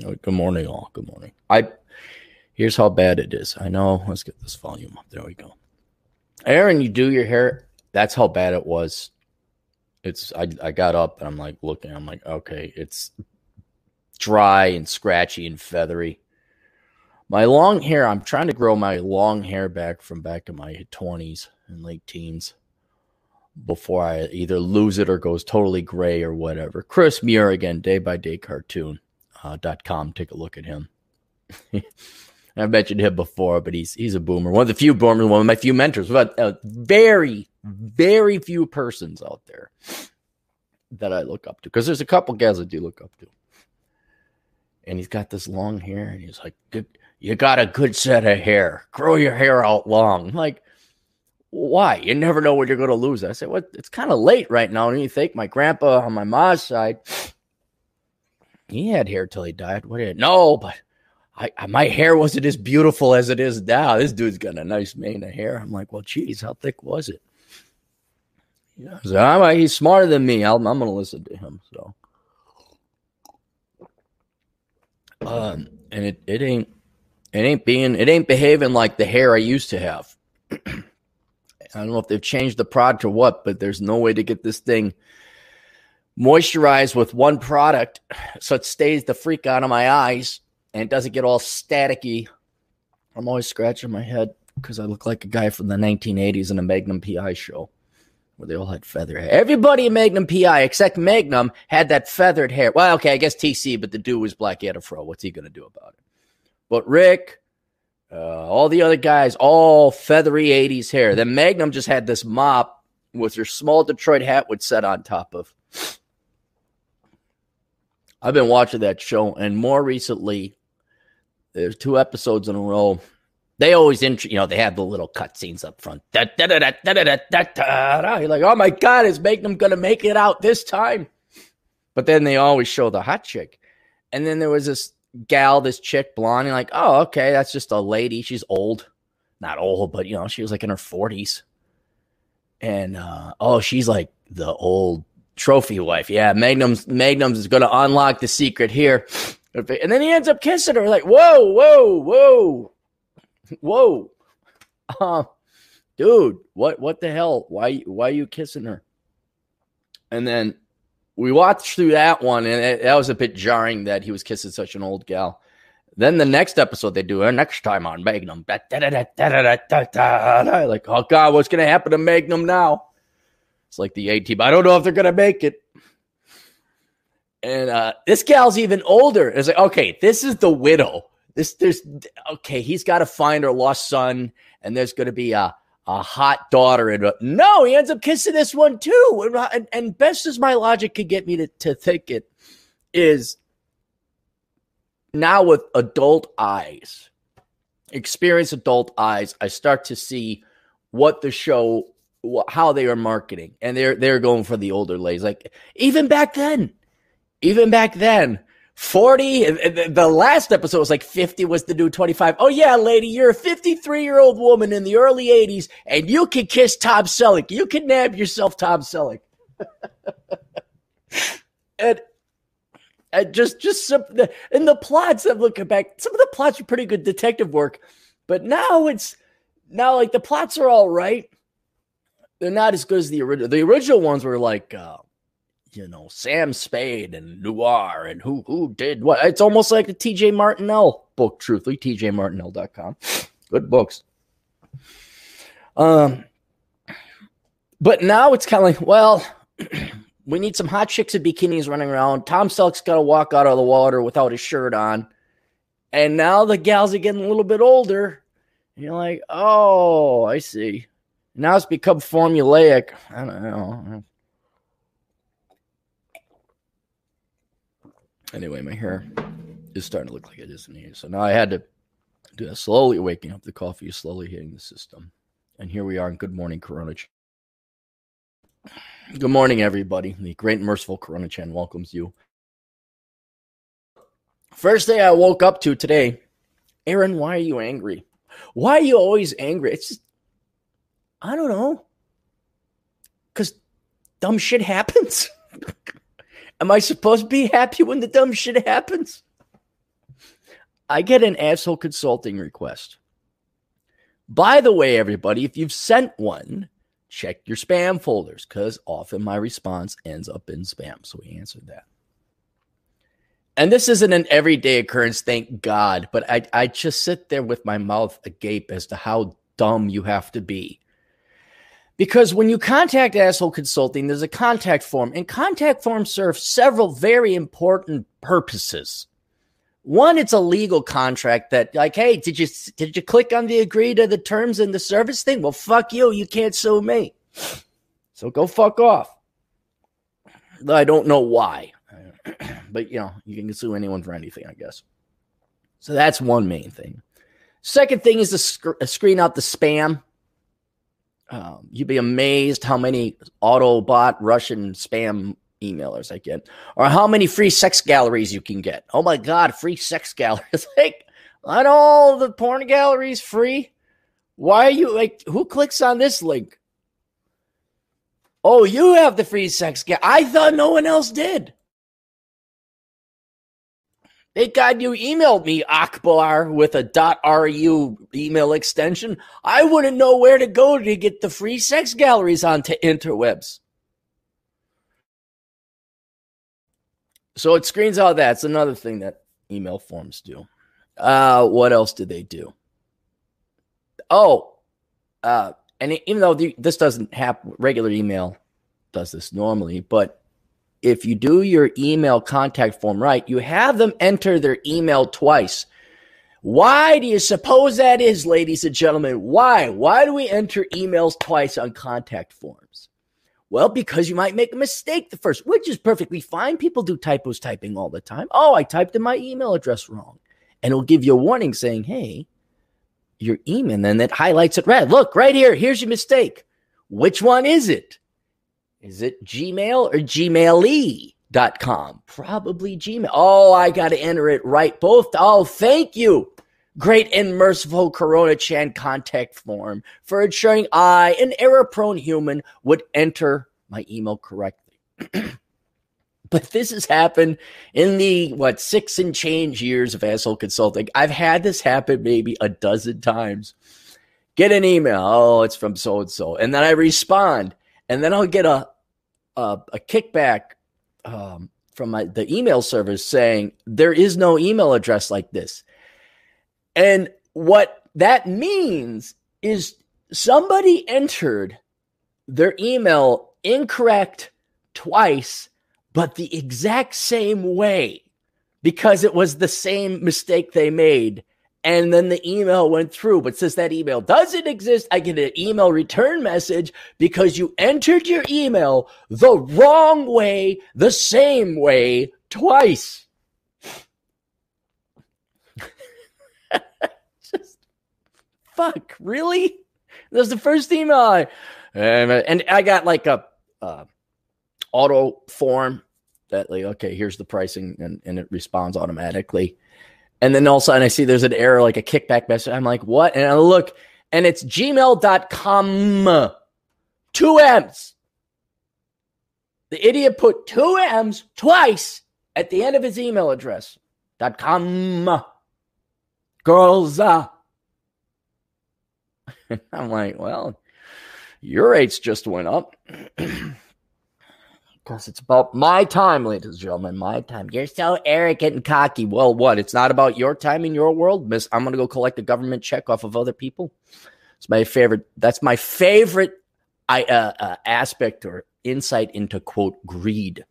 Good morning, all. Good morning. I here's how bad it is. I know. Let's get this volume up. There we go. Aaron, you do your hair. That's how bad it was. It's I I got up and I'm like looking. I'm like, okay, it's dry and scratchy and feathery. My long hair, I'm trying to grow my long hair back from back in my 20s and late teens before I either lose it or goes totally gray or whatever. Chris Muir again, day by day cartoon dot com. Take a look at him. I've mentioned him before, but he's he's a boomer. One of the few boomers, one of my few mentors, but uh, very, very few persons out there that I look up to. Because there's a couple guys I do look up to. And he's got this long hair, and he's like, "You got a good set of hair. Grow your hair out long." I'm like, why? You never know when you're going to lose. I said, "What? Well, it's kind of late right now." And you think my grandpa on my mom's side, he had hair till he died. What? Did, no, but I, my hair wasn't as beautiful as it is now. This dude's got a nice mane of hair. I'm like, well, geez, how thick was it? So I'm, he's smarter than me. i am going to listen to him. So, um, and it, it ain't it ain't being it ain't behaving like the hair I used to have. I don't know if they've changed the product or what, but there's no way to get this thing moisturized with one product so it stays the freak out of my eyes and doesn't get all staticky. I'm always scratching my head because I look like a guy from the 1980s in a Magnum PI show where they all had feather hair. Everybody in Magnum PI except Magnum had that feathered hair. Well, okay, I guess TC, but the dude was black. He had a fro. What's he going to do about it? But Rick, uh, all the other guys, all feathery 80s hair. Then Magnum just had this mop with your small Detroit hat would set on top of. I've been watching that show, and more recently, there's two episodes in a row. They always, int- you know, they have the little cutscenes up front. You're like, oh my God, is Magnum to make it out this time? But then they always show the hot chick. And then there was this gal, this chick, blonde. Like, oh, okay, that's just a lady. She's old. Not old, but, you know, she was like in her 40s. And, uh, oh, she's like the old trophy wife. Yeah, Magnum's Magnum's is going to unlock the secret here. And then he ends up kissing her. Like, whoa, whoa, whoa, whoa, uh, dude, what, what the hell? Why, why are you kissing her? And then we watched through that one, and it, that was a bit jarring that he was kissing such an old gal. Then the next episode they do, uh, next time on Magnum, like, oh god, what's gonna happen to Magnum now? It's like the A team. I don't know if they're gonna make it. And uh, this gal's even older. It's like, okay, this is the widow. This there's okay, he's got to find her lost son, and there's going to be a a hot daughter. And no, he ends up kissing this one too. And, and best as my logic could get me to, to think it is now with adult eyes, experience adult eyes, I start to see what the show, how they are marketing, and they're they're going for the older ladies. Like even back then, even back then, 40 the last episode was like 50 was the new 25 oh yeah lady you're a 53 year old woman in the early 80s and you can kiss tom selleck. You can nab yourself tom selleck. And and just just some and the plots i'm looking back some of the plots are pretty good detective work but now it's now like the plots are all right they're not as good as the original the original ones were like uh you know, Sam Spade and Noir and who who did what. It's almost like the TJ Martinell book, truthfully, tjmartinell.com. Good books. Um but now it's kind of like, well, we need some hot chicks in bikinis running around. Tom Selleck's got to walk out of the water without his shirt on. And now the gals are getting a little bit older. And you're like, oh, I see. Now it's become formulaic. I don't know. Anyway, my hair is starting to look like it is in here. So now I had to do that slowly waking up. The coffee is slowly hitting the system. And here we are in Good Morning Corona. Good morning, everybody. The great merciful Corona Chan welcomes you. First day I woke up to today. Aaron, why are you angry? Why are you always angry? It's just, I don't know. Because dumb shit happens. Am I supposed to be happy when the dumb shit happens? I get an asshole consulting request. By the way, everybody, if you've sent one, check your spam folders because often my response ends up in spam. So we answered that. And this isn't an everyday occurrence, thank God, but I, I just sit there with my mouth agape as to how dumb you have to be. Because when you contact Asshole Consulting, there's a contact form, and contact forms serve several very important purposes. One, it's a legal contract that, like, hey, did you did you click on the agree to the terms and the service thing? Well, fuck you, you can't sue me. So go fuck off. I don't know why. but you know, you can sue anyone for anything, I guess. So that's one main thing. Second thing is to sc- uh, screen out the spam. Um, you'd be amazed how many Autobot Russian spam emailers I get, or how many free sex galleries you can get. Oh my God, free sex galleries! like, not all the porn galleries free. Why are you like? Who clicks on this link? Oh, you have the free sex gallery. I thought no one else did. Thank God you emailed me, Akbar, with a .ru email extension. I wouldn't know where to go to get the free sex galleries onto interwebs. So it screens all that. It's another thing that email forms do. Uh, what else did they do? Oh, uh, and even though the, this doesn't happen, regular email does this normally, but if you do your email contact form right, you have them enter their email twice. Why do you suppose that is, ladies and gentlemen? Why? Why do we enter emails twice on contact forms? Well, because you might make a mistake the first, which is perfectly fine. People do typos typing all the time. Oh, I typed in my email address wrong. And it'll give you a warning saying, hey, your email, and then it highlights it red. Look, right here, here's your mistake. Which one is it? Is it Gmail or Gmail.com? Probably Gmail. Oh, I got to enter it right. Both. Oh, thank you. Great and merciful Corona Chan contact form for ensuring I, an error prone human, would enter my email correctly. but this has happened in the what six and change years of asshole consulting. I've had this happen maybe a dozen times. Get an email. Oh, it's from so and so. And then I respond. And then I'll get a a, a kickback um, from my, the email service saying there is no email address like this. And what that means is somebody entered their email incorrect twice, but the exact same way because it was the same mistake they made and then the email went through. But since that email doesn't exist, I get an email return message because you entered your email the wrong way, the same way, twice. Just fuck, really? That's the first email I, and I got like a uh, auto form that like okay here's the pricing and, and it responds automatically and then all of a sudden I see there's an error, like a kickback message. I'm like, what? And I look, and it's gmail.com. Two M's. The idiot put two M's twice at the end of his email address. Dot com. Girls. Uh. I'm like, well, your rates just went up. Because it's about my time, ladies and gentlemen, my time. You're so arrogant and cocky. Well, what? It's not about your time in your world, Miss. I'm gonna go collect a government check off of other people. It's my favorite. That's my favorite I, uh, uh, aspect or insight into quote greed.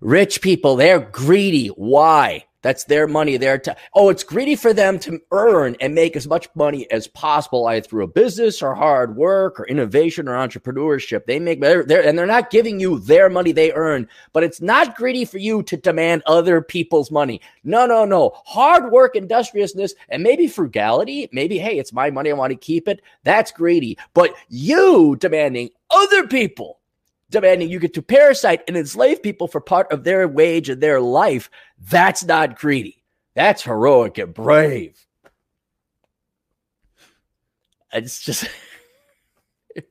Rich people, they're greedy. Why? That's their money. Their time. Oh, it's greedy for them to earn and make as much money as possible, either through a business or hard work or innovation or entrepreneurship. They make they're, they're, and they're not giving you their money they earn, but it's not greedy for you to demand other people's money. No, no, no. Hard work, industriousness, and maybe frugality. Maybe, hey, it's my money. I want to keep it. That's greedy. But you demanding other people demanding you get to parasite and enslave people for part of their wage and their life, that's not greedy. That's heroic and brave. It's just.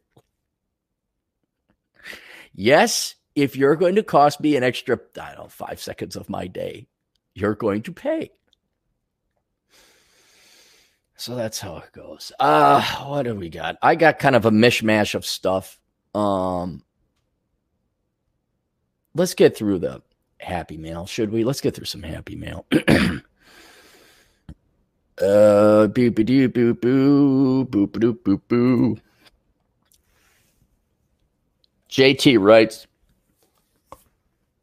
yes, if you're going to cost me an extra, I don't know, five seconds of my day, you're going to pay. So that's how it goes. Uh what do we got? I got kind of a mishmash of stuff. Um let's get through the happy mail, should we? Let's get through some happy mail. uh boo boo doo boo boo boo boo boo boo. JT writes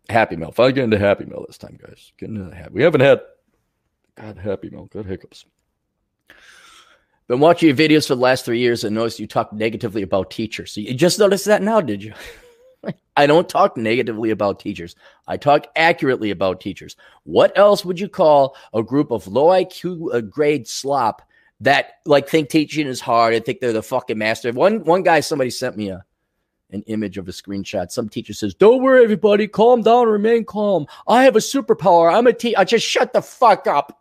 Happy Mail. Finally get into Happy Mail this time, guys. Get into happy. We haven't had God Happy Mail. Good hiccups. Been watching your videos for the last three years and noticed you talk negatively about teachers. So you just noticed that now, did you? I don't talk negatively about teachers. I talk accurately about teachers. What else would you call a group of low IQ uh, grade slop that like think teaching is hard and think they're the fucking master? One one guy, somebody sent me a an image of a screenshot. Some teacher says, "Don't worry, everybody, calm down, remain calm. I have a superpower. I'm a teacher. Just shut the fuck up.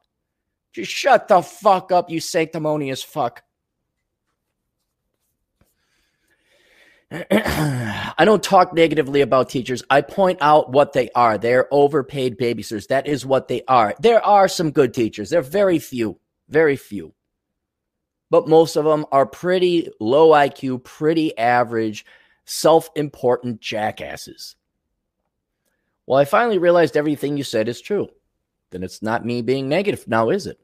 Just shut the fuck up, you sanctimonious fuck." I don't talk negatively about teachers. I point out what they are. They're overpaid babysitters. That is what they are. There are some good teachers. They're very few, very few. But most of them are pretty low IQ, pretty average self important jackasses. Well, I finally realized everything you said is true. Then it's not me being negative now, is it?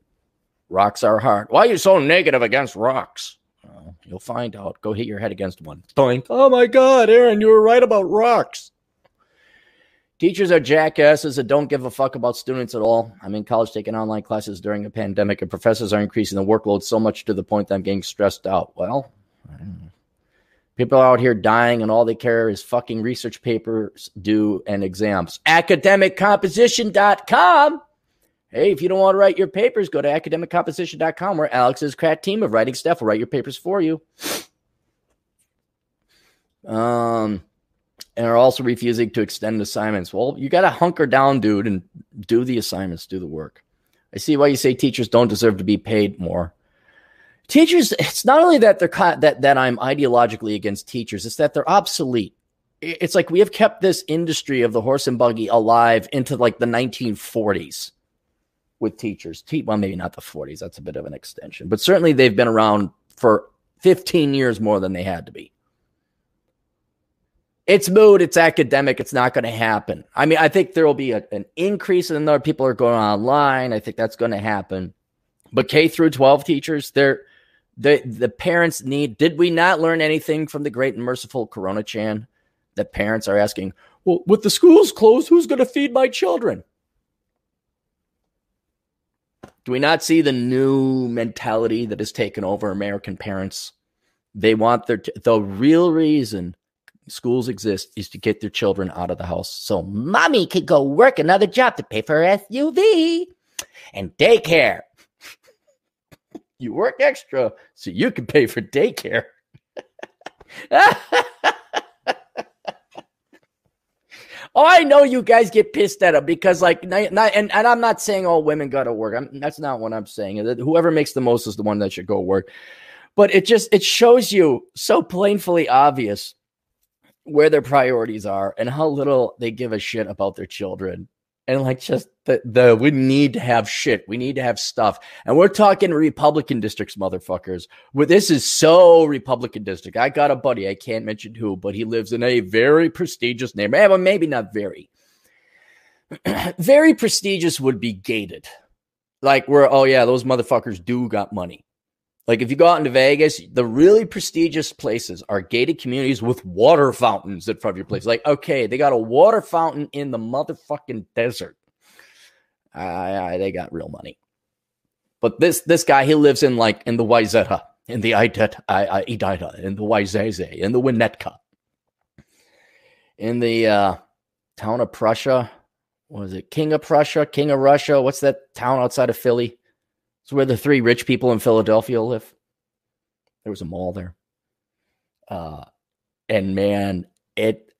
Rocks are hard. Why are you so negative against rocks? Oh, you'll find out. Go hit your head against one. Boink. Oh my God, Aaron, you were right about rocks. Teachers are jackasses that don't give a fuck about students at all. I'm in college taking online classes during a pandemic, and professors are increasing the workload so much to the point that I'm getting stressed out. Well, People are out here dying, and all they care is fucking research papers due and exams. Academiccomposition.com. Hey, if you don't want to write your papers, go to academiccomposition.com where Alex's crack team of writing stuff will write your papers for you. Um, and are also refusing to extend assignments. Well, you got to hunker down, dude, and do the assignments, do the work. I see why you say teachers don't deserve to be paid more teachers it's not only that they're that that i'm ideologically against teachers it's that they're obsolete it's like we have kept this industry of the horse and buggy alive into like the 1940s with teachers. Well maybe not the 40s that's a bit of an extension but certainly they've been around for 15 years more than they had to be. It's mood it's academic it's not going to happen. I mean i think there will be a, an increase in the number of people are going online i think that's going to happen. But k through 12 teachers they're the the parents need did we not learn anything from the great and merciful corona chan that parents are asking well with the schools closed who's going to feed my children do we not see the new mentality that has taken over american parents? They want their t- the real reason schools exist is to get their children out of the house. So mommy could go work another job to pay for her suv and daycare. You work extra so you can pay for daycare. Oh, I know you guys get pissed at him because, like, not, and, and I'm not saying all women got to work. I'm, that's not what I'm saying. Whoever makes the most is the one that should go work. But it just it shows you so plainly obvious where their priorities are and how little they give a shit about their children and like just the, the we need to have shit. We need to have stuff. And we're talking republican districts motherfuckers. Well, this is so republican district. I got a buddy. I can't mention who but he lives in a very prestigious neighborhood eh, well, maybe not very. Very prestigious would be gated. Like where oh yeah those motherfuckers do got money like if you go out into Vegas, the really prestigious places are gated communities with water fountains in front of your place. Like, okay, they got a water fountain in the motherfucking desert. Uh, they got real money. But this this guy, he lives in like in the Wayzata, in the Idet, I, Idita, in the Wayzeze, in the Winnetka, in the uh, town of Prussia. What was it? King of Prussia, King of Russia. What's that town outside of Philly? It's where the three rich people in Philadelphia live. There was a mall there. Uh, and man, it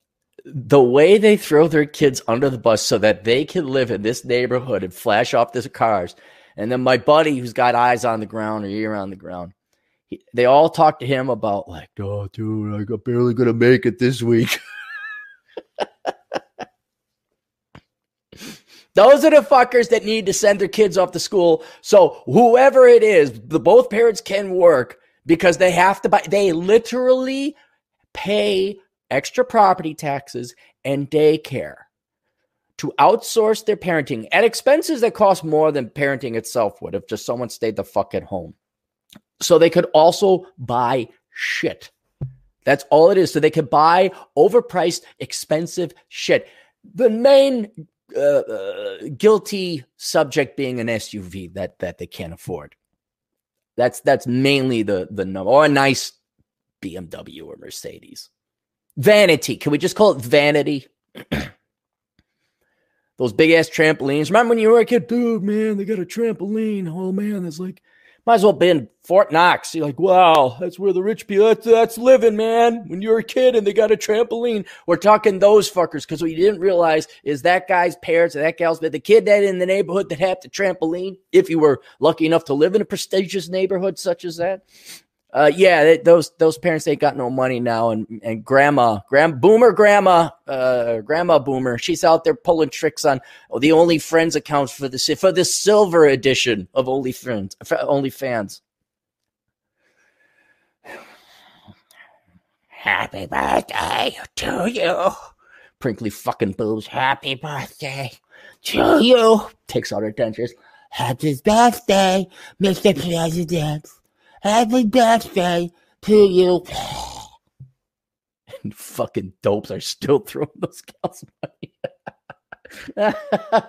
the way they throw their kids under the bus so that they can live in this neighborhood and flash off the cars. And then my buddy, who's got eyes on the ground or ear on the ground, he, they all talk to him about like, oh, dude, I'm barely gonna make it this week. Those are the fuckers that need to send their kids off to school. So whoever it is, the both parents can work because they have to buy, they literally pay extra property taxes and daycare to outsource their parenting at expenses that cost more than parenting itself would if just someone stayed the fuck at home. So they could also buy shit. That's all it is. So they could buy overpriced, expensive shit. The main uh, uh, guilty subject being an SUV that that they can't afford. That's that's mainly the the number or a nice BMW or Mercedes. Vanity. Can we just call it vanity? Those big ass trampolines. Remember when you were a kid, dude, man, they got a trampoline. Oh man, it's like might as well be in Fort Knox. You're like, wow, that's where the rich people, that's, that's living, man. When you were a kid and they got a trampoline. We're talking those fuckers because what you didn't realize is that guy's parents and that gal's, the kid that in the neighborhood that had the trampoline, if you were lucky enough to live in a prestigious neighborhood such as that, uh, yeah, they, those those parents ain't got no money now, and and grandma, grand boomer, grandma, uh, grandma boomer, she's out there pulling tricks on the Only Friends accounts for this for the silver edition of Only Friends, Only Fans. Happy birthday to you, prinkly fucking boobs. Happy birthday to you. Takes out her dentures. Happy birthday, Mr. President. Happy birthday to you. and fucking dopes are still throwing those gals money.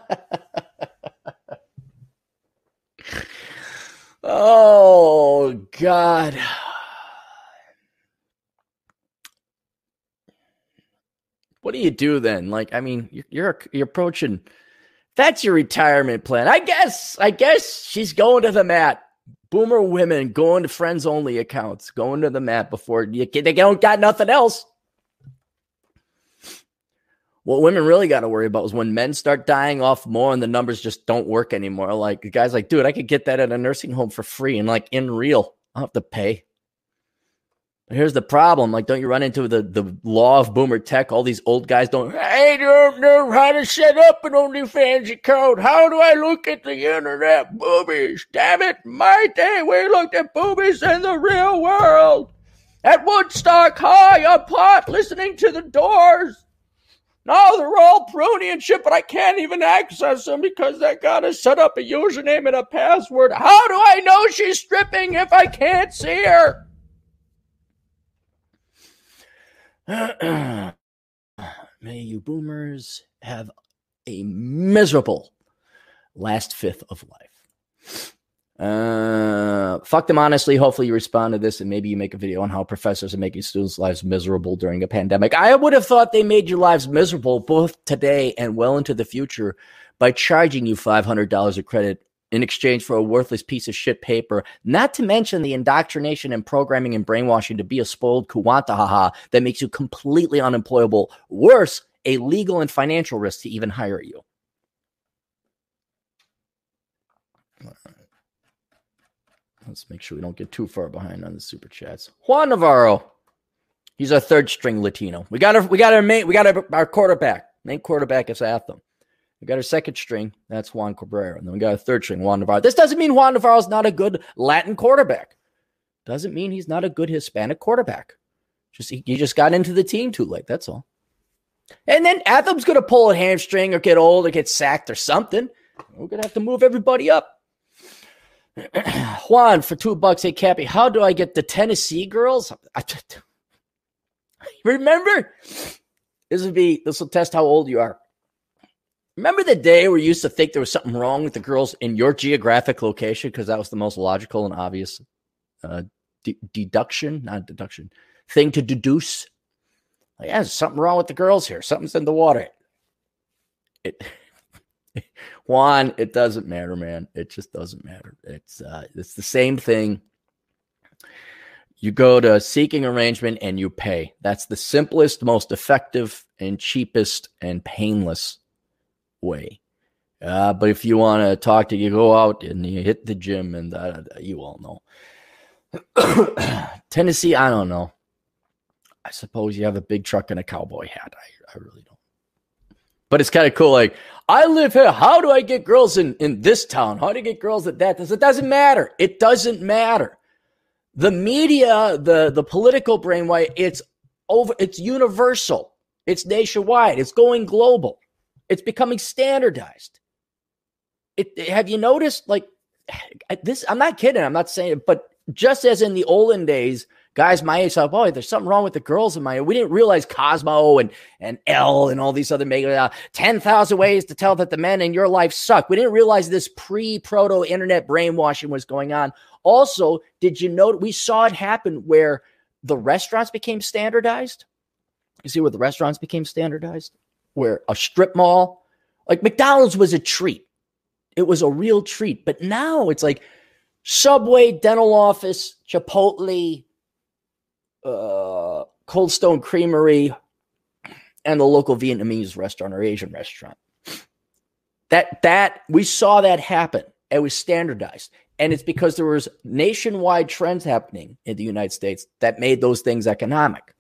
oh God. What do you do then? Like, I mean, you're you're, you're approaching. That's your retirement plan, I guess. I guess she's going to the mat boomer women going to friends only accounts, going to the mat before you they don't got nothing else. What women really got to worry about is when men start dying off more and the numbers just don't work anymore. Like the guy's like, dude, I could get that at a nursing home for free and like in real, I don't have to pay. But here's the problem. Like, don't you run into the, the law of boomer tech? All these old guys don't, I don't know how to set up an OnlyFans account. How do I look at the internet? Boobies. Damn it. My day, we looked at boobies in the real world. At Woodstock High on pot, listening to the doors. Now they're all pruny and shit, but I can't even access them because I gotta set up a username and a password. How do I know she's stripping if I can't see her? May you boomers have a miserable last fifth of life. Uh, fuck them honestly. Hopefully, you respond to this and maybe you make a video on how professors are making students' lives miserable during a pandemic. I would have thought they made your lives miserable both today and well into the future by charging you $500 of credit in exchange for a worthless piece of shit paper, not to mention the indoctrination and programming and brainwashing to be a spoiled kuwantahaha that makes you completely unemployable. Worse, a legal and financial risk to even hire you. Let's make sure we don't get too far behind on the super chats. Juan Navarro. He's our third string Latino. We got our we got our main we got our, our quarterback. Main quarterback is Atham. We got our second string. That's Juan Cabrera. And then we got a third string, Juan Navarro. This doesn't mean Juan Navarro is not a good Latin quarterback. Doesn't mean he's not a good Hispanic quarterback. Just he, he just got into the team too late. That's all. And then Atham's going to pull a hamstring or get old or get sacked or something. We're going to have to move everybody up. Juan for two bucks. Hey, Cappy, how do I get the Tennessee girls? Remember, this will be this will test how old you are. Remember the day where you used to think there was something wrong with the girls in your geographic location because that was the most logical and obvious uh, de- deduction, not deduction, thing to deduce? Like, yeah, there's something wrong with the girls here. Something's in the water. It, Juan, it doesn't matter, man. It just doesn't matter. It's uh, it's the same thing. You go to seeking arrangement and you pay. That's the simplest, most effective, and cheapest and painless way. Uh, but if you want to talk to you, go out and you hit the gym, and uh, you all know. Tennessee, I don't know. I suppose you have a big truck and a cowboy hat. I, I really don't. But it's kind of cool. Like, I live here. How do I get girls in, in this town? How do I get girls at that? It doesn't matter. It doesn't matter. The media, the, the political brainwave, it's over, it's universal. It's nationwide. It's going global. It's becoming standardized. It, have you noticed like this? I'm not kidding. I'm not saying it, but just as in the olden days, guys my age thought, boy, there's something wrong with the girls in my. We didn't realize Cosmo and and Elle and all these other uh, ten thousand ways to tell that the men in your life suck. We didn't realize this pre proto internet brainwashing was going on. Also, did you know we saw it happen where the restaurants became standardized? You see where the restaurants became standardized? Where a strip mall, like McDonald's was a treat. It was a real treat. But now it's like Subway, dental office, Chipotle, uh, Cold Stone Creamery, and the local Vietnamese restaurant or Asian restaurant. That that we saw that happen. It was standardized. And it's because there was nationwide trends happening in the United States that made those things economic.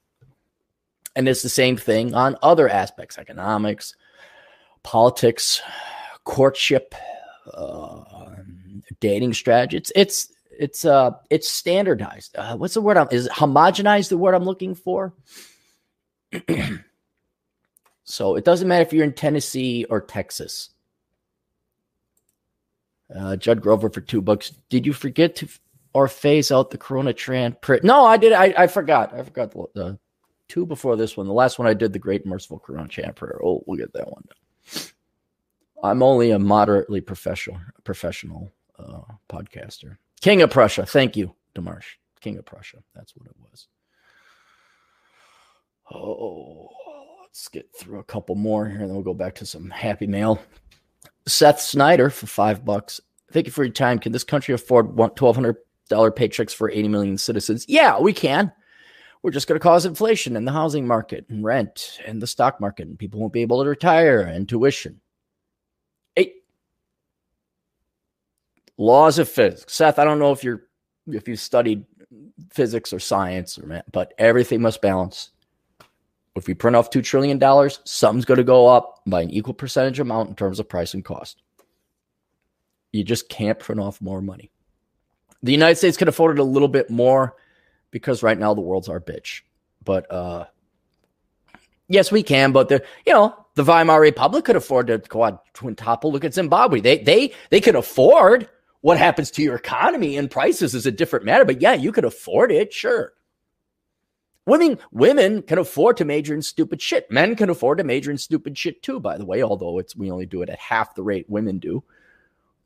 And it's the same thing on other aspects, economics, politics, courtship, uh, dating strategy. It's it's it's uh it's standardized. Uh, what's the word? I'm, is homogenized the word I'm looking for? so it doesn't matter if you're in Tennessee or Texas. Uh, Judd Grover for two bucks. Did you forget to or phase out the Corona Tran print? No, I did. I, I forgot. I forgot the, the, two before this one. The last one I did the Great Merciful Corona Chant prayer. Oh, we'll get that one. I'm only a moderately professional professional uh, podcaster. King of Prussia. Thank you, Demarsh. King of Prussia. That's what it was. Oh, let's get through a couple more here, and then we'll go back to some happy mail. Seth Snyder for five bucks. Thank you for your time. Can this country afford twelve hundred dollar paychecks for eighty million citizens? Yeah, we can. We're just going to cause inflation in the housing market and rent and the stock market, and people won't be able to retire and tuition. Hey, laws of physics. Seth, I don't know if you're if you studied physics or science or math, but everything must balance. If we print off two trillion dollars, something's going to go up by an equal percentage amount in terms of price and cost. You just can't print off more money. The United States could afford it a little bit more because right now the world's our bitch. But uh yes, we can. But the you know the Weimar Republic could afford to quintuple. Look at Zimbabwe. They they they could afford what happens to your economy and prices is a different matter. But yeah, you could afford it, sure. Women women can afford to major in stupid shit. Men can afford to major in stupid shit too, by the way, although it's we only do it at half the rate women do.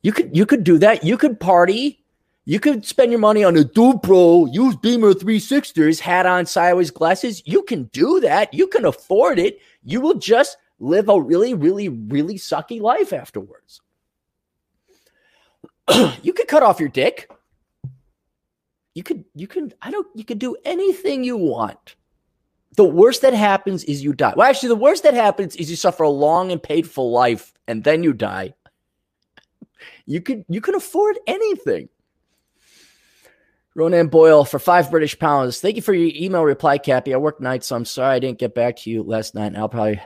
You could you could do that. You could party. You could spend your money on a Dupro, use Beamer 360s, hat on, sideways glasses. You can do that. You can afford it. You will just live a really, really, really sucky life afterwards. you could cut off your dick. You could, you can, I don't, you could do anything you want. The worst that happens is you die. Well, actually, the worst that happens is you suffer a long and painful life and then you die. You could, you can afford anything. Ronan Boyle for five British pounds. Thank you for your email reply, Cappy. I work nights, so I'm sorry I didn't get back to you last night. And I'll probably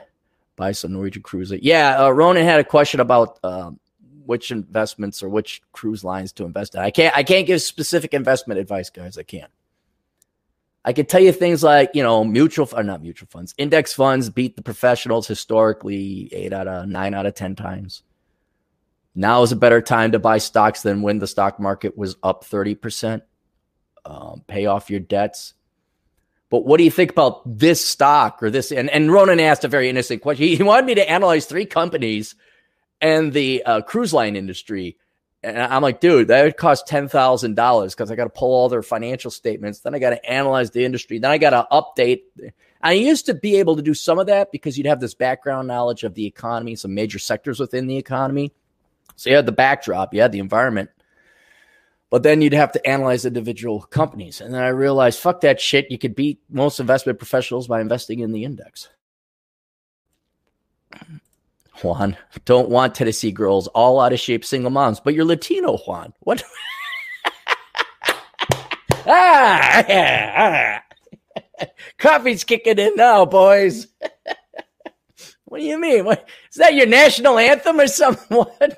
buy some Norwegian cruise. Yeah, uh, Ronan had a question about um, which investments or which cruise lines to invest in. I can't I can't give specific investment advice, guys. I can't. I can tell you things like, you know, mutual or not mutual funds, index funds beat the professionals historically eight out of nine out of 10 times. Now is a better time to buy stocks than when the stock market was up 30%. Um, pay off your debts. But what do you think about this stock or this? And, and Ronan asked a very innocent question. He, wanted me to analyze three companies and the uh, cruise line industry. And I'm like, dude, that would cost ten thousand dollars because I got to pull all their financial statements. Then I got to analyze the industry. Then I got to update. I used to be able to do some of that because you'd have this background knowledge of the economy, some major sectors within the economy. So you had the backdrop, you had the environment, but then you'd have to analyze individual companies. And then I realized, fuck that shit. You could beat most investment professionals by investing in the index. Juan, don't want Tennessee girls, all out of shape single moms, but you're Latino, Juan. What? ah, yeah, ah. Coffee's kicking in now, boys. What do you mean? What, is that your national anthem or something?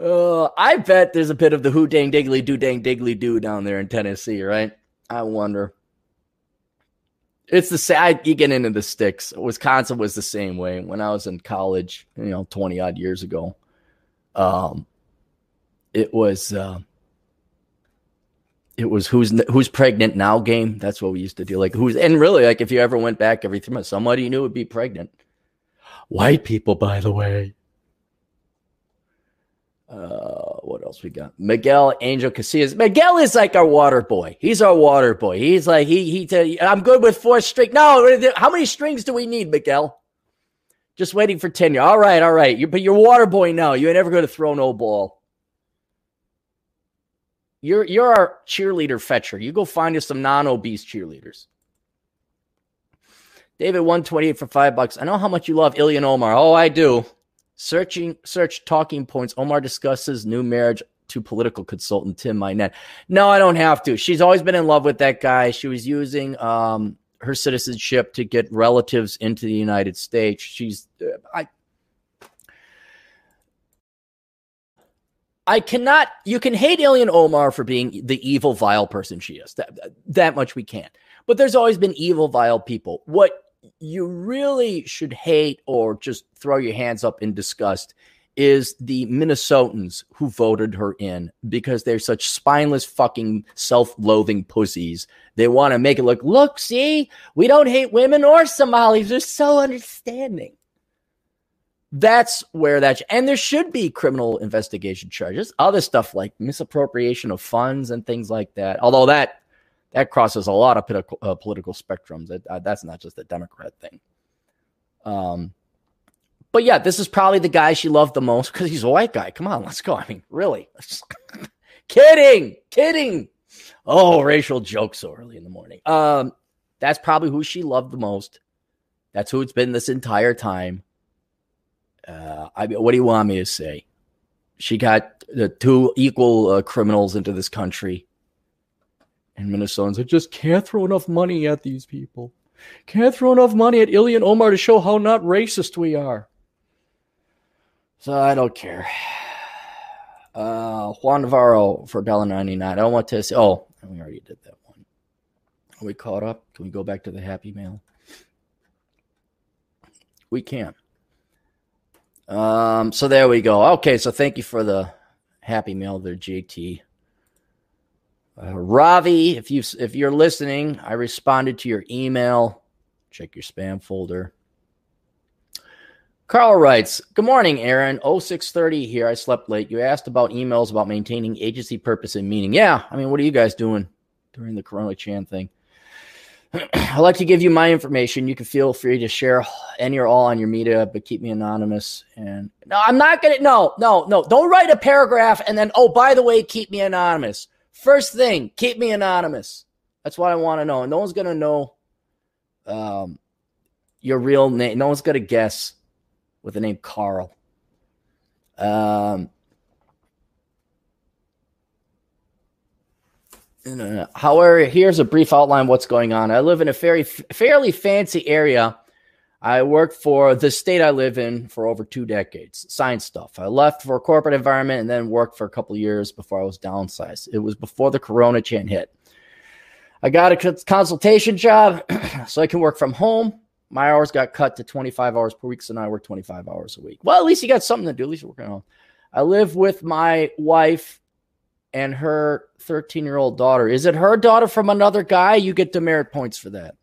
uh, I bet there's a bit of the who dang diggly do dang diggly do down there in Tennessee, right? I wonder. It's the sad You get into the sticks. Wisconsin was the same way when I was in college, you know, 20 odd years ago. Um, it was, uh, it was who's who's pregnant now game. That's what we used to do. Like who's and really like if you ever went back every three months, somebody you knew would be pregnant. White people, by the way. Uh, what else we got? Miguel Angel Casillas. Miguel is like our water boy. He's our water boy. He's like he he. T- I'm good with four string. No, how many strings do we need, Miguel? Just waiting for tenure. All right, all right. You but you're water boy now. You ain't never going to throw no ball. You're you're our cheerleader fetcher. You go find us some non-obese cheerleaders. David, 128 for five bucks. I know how much you love Ilhan Omar. Oh, I do. Searching search talking points. Omar discusses new marriage to political consultant Tim Mynett. No, I don't have to. She's always been in love with that guy. She was using um, her citizenship to get relatives into the United States. She's uh, I I cannot. You can hate Ilhan Omar for being the evil, vile person she is. That that much we can't. But there's always been evil, vile people. What you really should hate or just throw your hands up in disgust is the Minnesotans who voted her in because they're such spineless fucking self-loathing pussies. They want to make it look, look, see, we don't hate women or Somalis. They're so understanding. That's where that, and there should be criminal investigation charges, other stuff like misappropriation of funds and things like that. Although that that crosses a lot of political, uh, political spectrums. That, uh, that's not just a Democrat thing. Um, but yeah, this is probably the guy she loved the most because he's a white guy. Come on, let's go. I mean, really? kidding, kidding. Oh, racial jokes so early in the morning. Um, that's probably who she loved the most. That's who it's been this entire time. Uh, I mean, what do you want me to say? She got the two equal uh, criminals into this country, and Minnesotans I just can't throw enough money at these people. Can't throw enough money at Ilhan Omar to show how not racist we are. So I don't care. Uh, Juan Navarro for $1.99. I don't want to say, oh, we already did that one. Are we caught up? Can we go back to the happy mail? We can. Um, so there we go. Okay, so thank you for the happy mail there, JT. Uh, Ravi, if you if you're listening, I responded to your email. Check your spam folder. Carl writes, Good morning, Aaron. 0630 here. I slept late. You asked about emails about maintaining agency purpose and meaning. Yeah, I mean, what are you guys doing during the Corona Chan thing? I'd like to give you my information. You can feel free to share any or all on your media, but keep me anonymous. And no, I'm not gonna. No, no, no. Don't write a paragraph and then, oh, by the way, keep me anonymous. First thing, keep me anonymous. That's what I want to know. no one's gonna know um, your real name. No one's gonna guess with the name Carl. Um, However, here's a brief outline what's going on. I live in a very fairly fancy area. I worked for the state I live in for over two decades, science stuff. I left for a corporate environment and then worked for a couple years before I was downsized. It was before the Corona Chan hit. I got a consultation job so I can work from home. My hours got cut to 25 hours per week, so now I work 25 hours a week. Well, at least you got something to do. At least you're working home. I live with my wife and her 13 year old daughter. Is it her daughter from another guy? You get demerit points for that.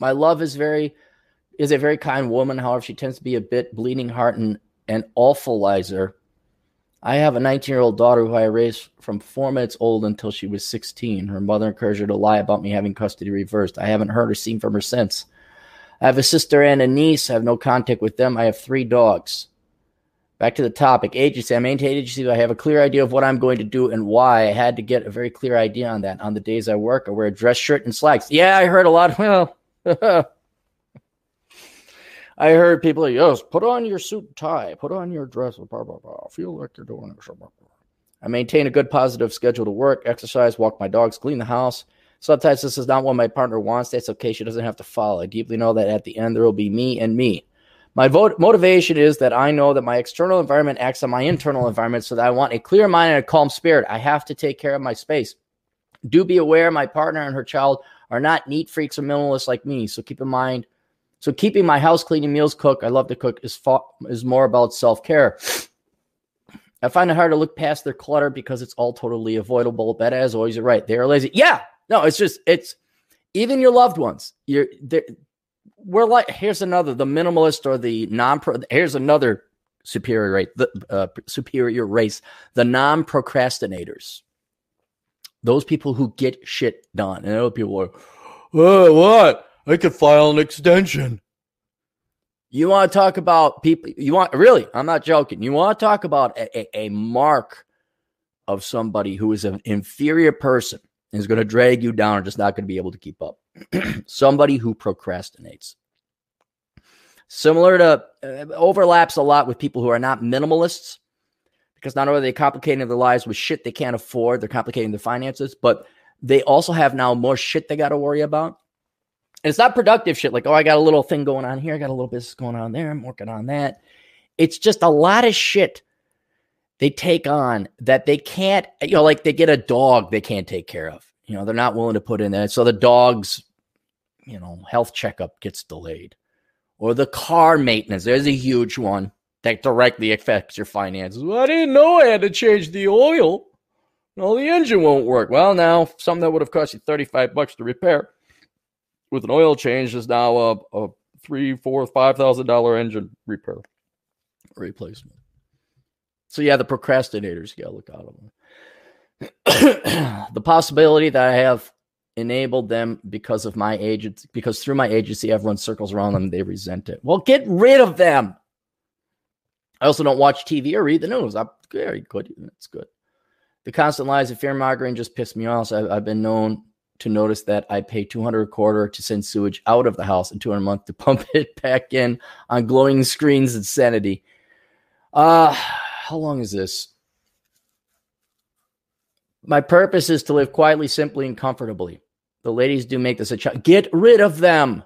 My love is very is a very kind woman. However, she tends to be a bit bleeding heart and an awfulizer. I have a 19 year old daughter who I raised from four minutes old until she was 16. Her mother encouraged her to lie about me having custody reversed. I haven't heard or seen from her since. I have a sister and a niece. I have no contact with them. I have three dogs. Back to the topic agency. I maintain agency. I have a clear idea of what I'm going to do and why. I had to get a very clear idea on that. On the days I work, I wear a dress shirt and slacks. Yeah, I heard a lot. Well, I heard people like, yes, put on your suit and tie, put on your dress, blah, blah, blah. Feel like you're doing it. Blah, blah. I maintain a good positive schedule to work, exercise, walk my dogs, clean the house, Sometimes this is not what my partner wants. That's okay. She doesn't have to follow. I deeply know that at the end there will be me and me. My vote, motivation is that I know that my external environment acts on my internal environment, so that I want a clear mind and a calm spirit. I have to take care of my space. Do be aware my partner and her child are not neat freaks or minimalists like me. So keep in mind. So keeping my house clean meals cooked, I love to cook, is fa- is more about self care. I find it hard to look past their clutter because it's all totally avoidable. But as always, you're right. They are lazy. Yeah, no, it's just it's even your loved ones. You're there we're like here's another the minimalist or the non pro. Here's another superior the uh, superior race the non procrastinators. Those people who get shit done, and other people are, oh, what? I could file an extension. You want to talk about people? You want really? I'm not joking. You want to talk about a, a, a mark of somebody who is an inferior person is going to drag you down and just not going to be able to keep up. somebody who procrastinates. Similar to uh, overlaps a lot with people who are not minimalists because not only are they complicating their lives with shit they can't afford, they're complicating their finances, but they also have now more shit they got to worry about. And it's not productive shit like, oh, I got a little thing going on here, I got a little business going on there, I'm working on that. It's just a lot of shit they take on that they can't, you know, like they get a dog they can't take care of. You know, they're not willing to put in that. So the dog's, you know, health checkup gets delayed. Or the car maintenance, there's a huge one that directly affects your finances. Well, I didn't know I had to change the oil. No, the engine won't work. Well, now something that would have cost you 35 bucks to repair with an oil change is now a, a three, four, five thousand dollar engine repair replacement. So yeah, the procrastinators gotta look out of them. the possibility that I have enabled them because of my agency, because through my agency, I've circles around them. They resent it. Well, get rid of them. I also don't watch TV or read the news. I'm very good. That's good. The constant lies of fear mongering just piss me off. So I've, I've, been known to notice that I pay 200 a quarter to send sewage out of the house and 200 a month to pump it back in on glowing screens. Insanity. Uh, how long is this? My purpose is to live quietly, simply, and comfortably. The ladies do make this a challenge. Get rid of them.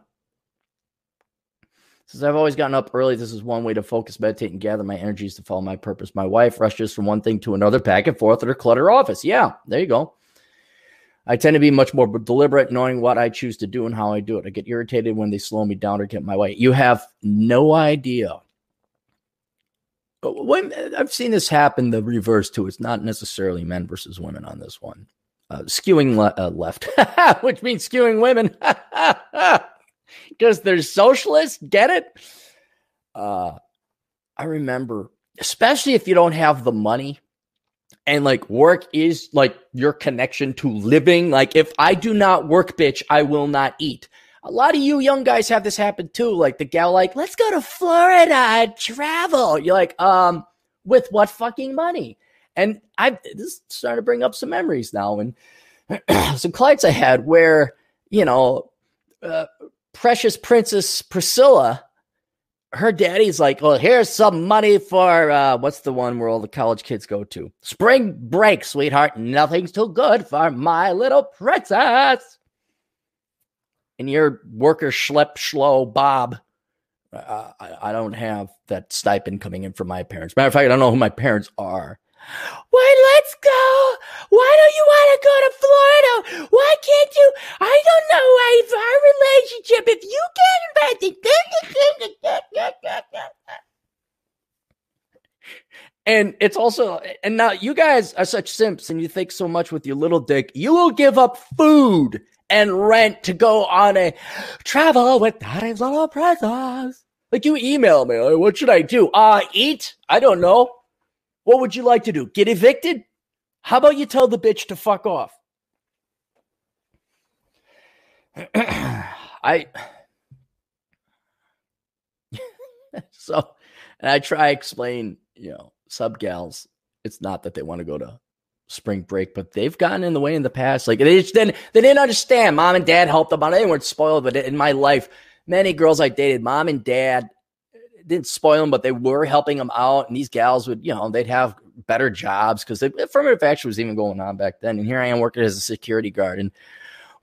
Since I've always gotten up early, this is one way to focus, meditate, and gather my energies to follow my purpose. My wife rushes from one thing to another, back and forth at her clutter office. Yeah, there you go. I tend to be much more deliberate, knowing what I choose to do and how I do it. I get irritated when they slow me down or get my way. You have no idea. When, I've seen this happen the reverse too. It's not necessarily men versus women on this one. Uh, skewing le- uh, left, which means skewing women. because they're socialists. Get it? Uh, I remember, especially if you don't have the money and like work is like your connection to living. Like, if I do not work, bitch, I will not eat. A lot of you young guys have this happen too. Like the gal, like, let's go to Florida and travel. You're like, um, with what fucking money? And I this is starting to bring up some memories now and some clients I had where, you know, uh, precious princess Priscilla, her daddy's like, well, here's some money for uh, what's the one where all the college kids go to? Spring break, sweetheart. Nothing's too good for my little princess. And your worker schlep schlo Bob. Uh, I, I don't have that stipend coming in from my parents. Matter of fact, I don't know who my parents are. Why, let's go. Why don't you want to go to Florida? Why can't you? I don't know. I our relationship. If you can't invite And it's also, and now you guys are such simps and you think so much with your little dick. You will give up food and rent to go on a travel with daddy's little presents. Like you email me, like, what should I do? Uh, eat? I don't know. What would you like to do? Get evicted? How about you tell the bitch to fuck off? I so and I try explain, you know, sub gals. It's not that they want to go to spring break, but they've gotten in the way in the past. Like they just didn't they didn't understand. Mom and dad helped them out. They weren't spoiled, but in my life, many girls I dated, mom and dad didn't spoil them, but they were helping them out. And these gals would, you know, they'd have better jobs because affirmative action was even going on back then. And here I am working as a security guard. And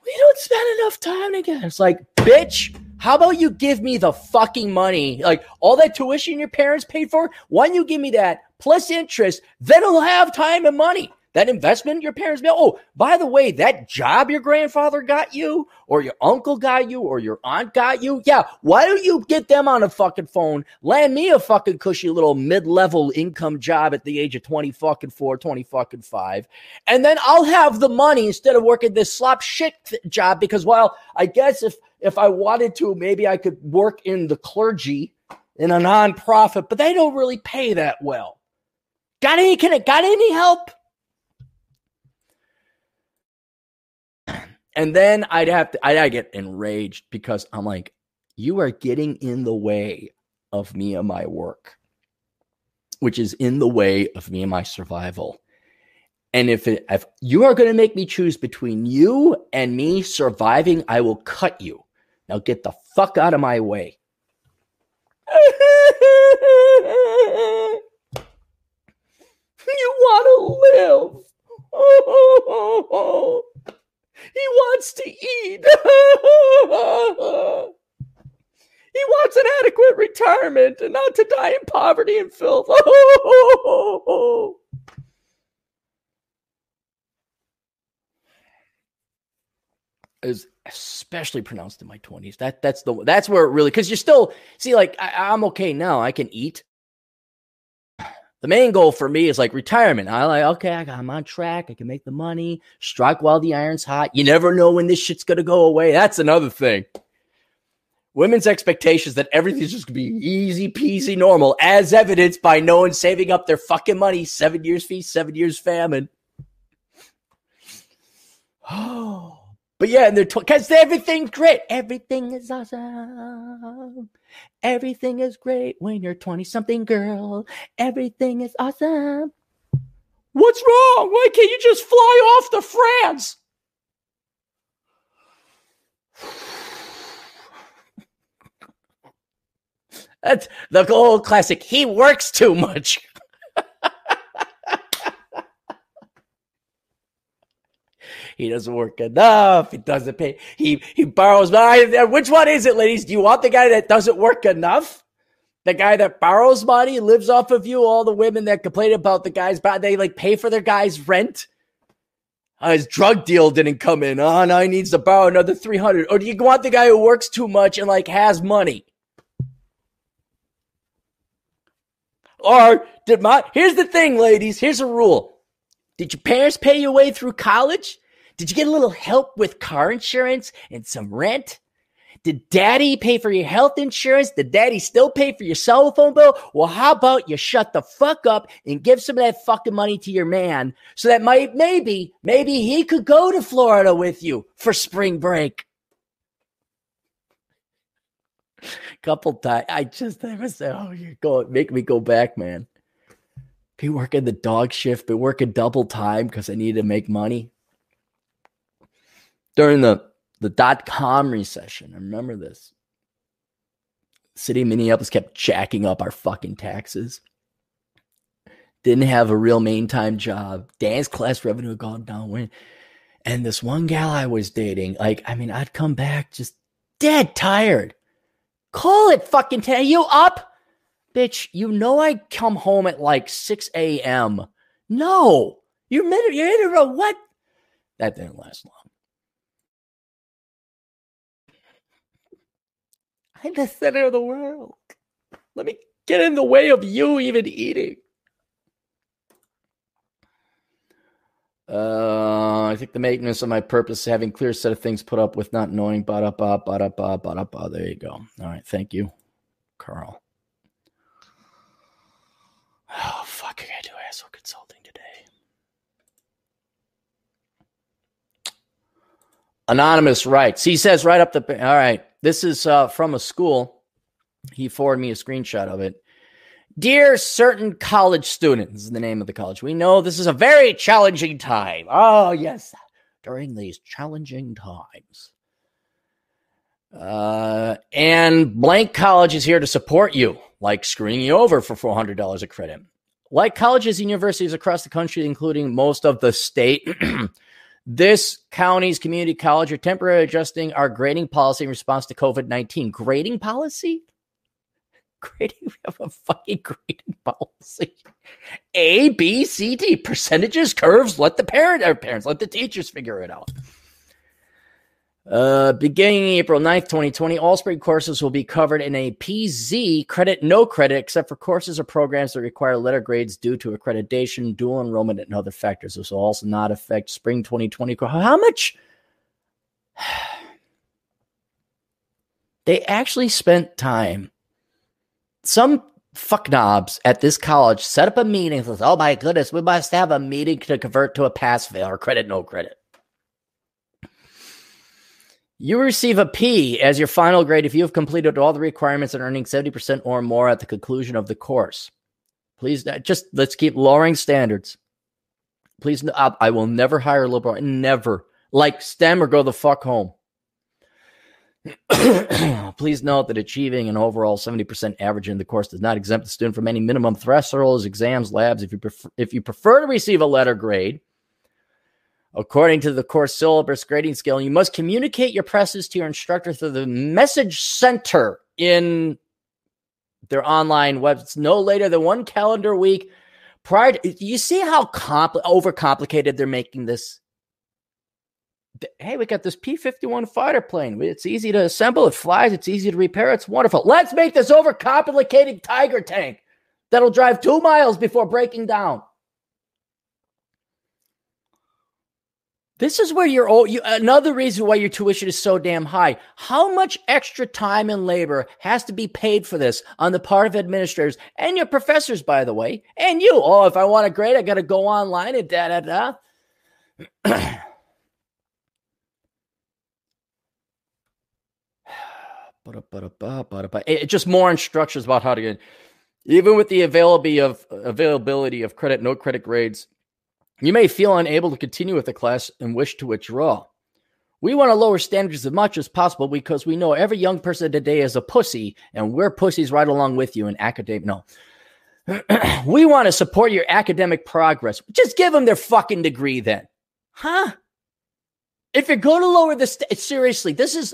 we don't spend enough time together. It's like, bitch, how about you give me the fucking money? Like all that tuition your parents paid for, why don't you give me that plus interest? Then I'll have time and money that investment your parents made. Oh, by the way, that job your grandfather got you, or your uncle got you, or your aunt got you. Yeah, why don't you get them on a fucking phone? Land me a fucking cushy little mid-level income job at the age of 20 fucking four, 20 fucking five. And then I'll have the money instead of working this slop shit job because well, I guess if if I wanted to, maybe I could work in the clergy in a nonprofit, but they don't really pay that well. Got any can it got any help? And then I'd have to, I'd, get enraged because I'm like, you are getting in the way of me and my work, which is in the way of me and my survival. And if it, if you are going to make me choose between you and me surviving, I will cut you. Now get the fuck out of my way. you want to live. He wants to eat. he wants an adequate retirement and not to die in poverty and filth. is especially pronounced in my 20s. That that's the that's where it really because you're still see like I, I'm okay now. I can eat the main goal for me is like retirement. I like, okay, I got, I'm on track. I can make the money, strike while the iron's hot. You never know when this shit's gonna go away. That's another thing. Women's expectations that everything's just gonna be easy peasy normal, as evidenced by no one saving up their fucking money. Seven years feast, seven years famine. Oh. But yeah, and they're because tw- everything's great. Everything is awesome. Everything is great when you're 20 something girl. Everything is awesome. What's wrong? Why can't you just fly off to France? That's the old classic. He works too much. He doesn't work enough. He doesn't pay. He he borrows money. Which one is it, ladies? Do you want the guy that doesn't work enough? The guy that borrows money, lives off of you. All the women that complain about the guys, but they like pay for their guy's rent. Uh, his drug deal didn't come in. Oh, now he needs to borrow another 300. Or do you want the guy who works too much and like has money? Or did my, here's the thing, ladies. Here's a rule. Did your parents pay your way through college? Did you get a little help with car insurance and some rent? Did daddy pay for your health insurance? Did daddy still pay for your cell phone bill? Well, how about you shut the fuck up and give some of that fucking money to your man so that might maybe, maybe he could go to Florida with you for spring break. Couple times, I just I was oh, you're going make me go back, man. Be working the dog shift, be working double time because I need to make money during the the dot com recession. I remember this. City of Minneapolis kept jacking up our fucking taxes. Didn't have a real main time job. Dance class revenue had gone down. And this one gal I was dating, like, I mean, I'd come back just dead tired. Call it fucking 10. You up? Bitch, you know I come home at like 6 a.m. No. You're minute you're in a what? That didn't last long. I'm the center of the world. Let me get in the way of you even eating. Uh, I think the maintenance of my purpose, having clear set of things put up with not knowing. Ba da ba ba da ba ba da ba. There you go. All right, thank you, Carl. Oh fuck! I gotta do asshole consulting today. Anonymous writes. He says right up the. All right. This is uh, from a school. He forwarded me a screenshot of it. Dear certain college students, the name of the college. We know this is a very challenging time. Oh, yes, during these challenging times. Uh, and blank college is here to support you, like screwing you over for $400 a credit. Like colleges and universities across the country, including most of the state This county's community college are temporarily adjusting our grading policy in response to COVID 19. Grading policy? Grading? We have a fucking grading policy. A, B, C, D. Percentages, curves. Let the parent or parents, let the teachers figure it out. Uh, beginning April 9th, 2020, all spring courses will be covered in a PZ credit, no credit, except for courses or programs that require letter grades due to accreditation, dual enrollment, and other factors. This will also not affect spring 2020. How much? They actually spent time. Some fuck knobs at this college set up a meeting. Says, "Oh my goodness, we must have a meeting to convert to a pass fail or credit, no credit." You receive a P as your final grade if you have completed all the requirements and earning 70% or more at the conclusion of the course. Please uh, just let's keep lowering standards. Please, I will never hire a liberal. Never. Like STEM or go the fuck home. Please note that achieving an overall 70% average in the course does not exempt the student from any minimum thresholds, exams, labs. If you prefer, if you prefer to receive a letter grade, According to the course syllabus grading scale, you must communicate your presses to your instructor through the message center in their online web. It's no later than one calendar week prior. To, you see how compl- overcomplicated they're making this? Hey, we got this P 51 fighter plane. It's easy to assemble, it flies, it's easy to repair, it's wonderful. Let's make this overcomplicated Tiger tank that'll drive two miles before breaking down. This is where you're oh, you, another reason why your tuition is so damn high. How much extra time and labor has to be paid for this on the part of administrators and your professors, by the way, and you? Oh, if I want a grade, I got to go online and da da da. It just more instructions about how to get, even with the availability of availability of credit, no credit grades you may feel unable to continue with the class and wish to withdraw. We want to lower standards as much as possible because we know every young person today is a pussy, and we're pussies right along with you in academic. No. we want to support your academic progress. Just give them their fucking degree then. Huh? If you're going to lower the st- seriously, this is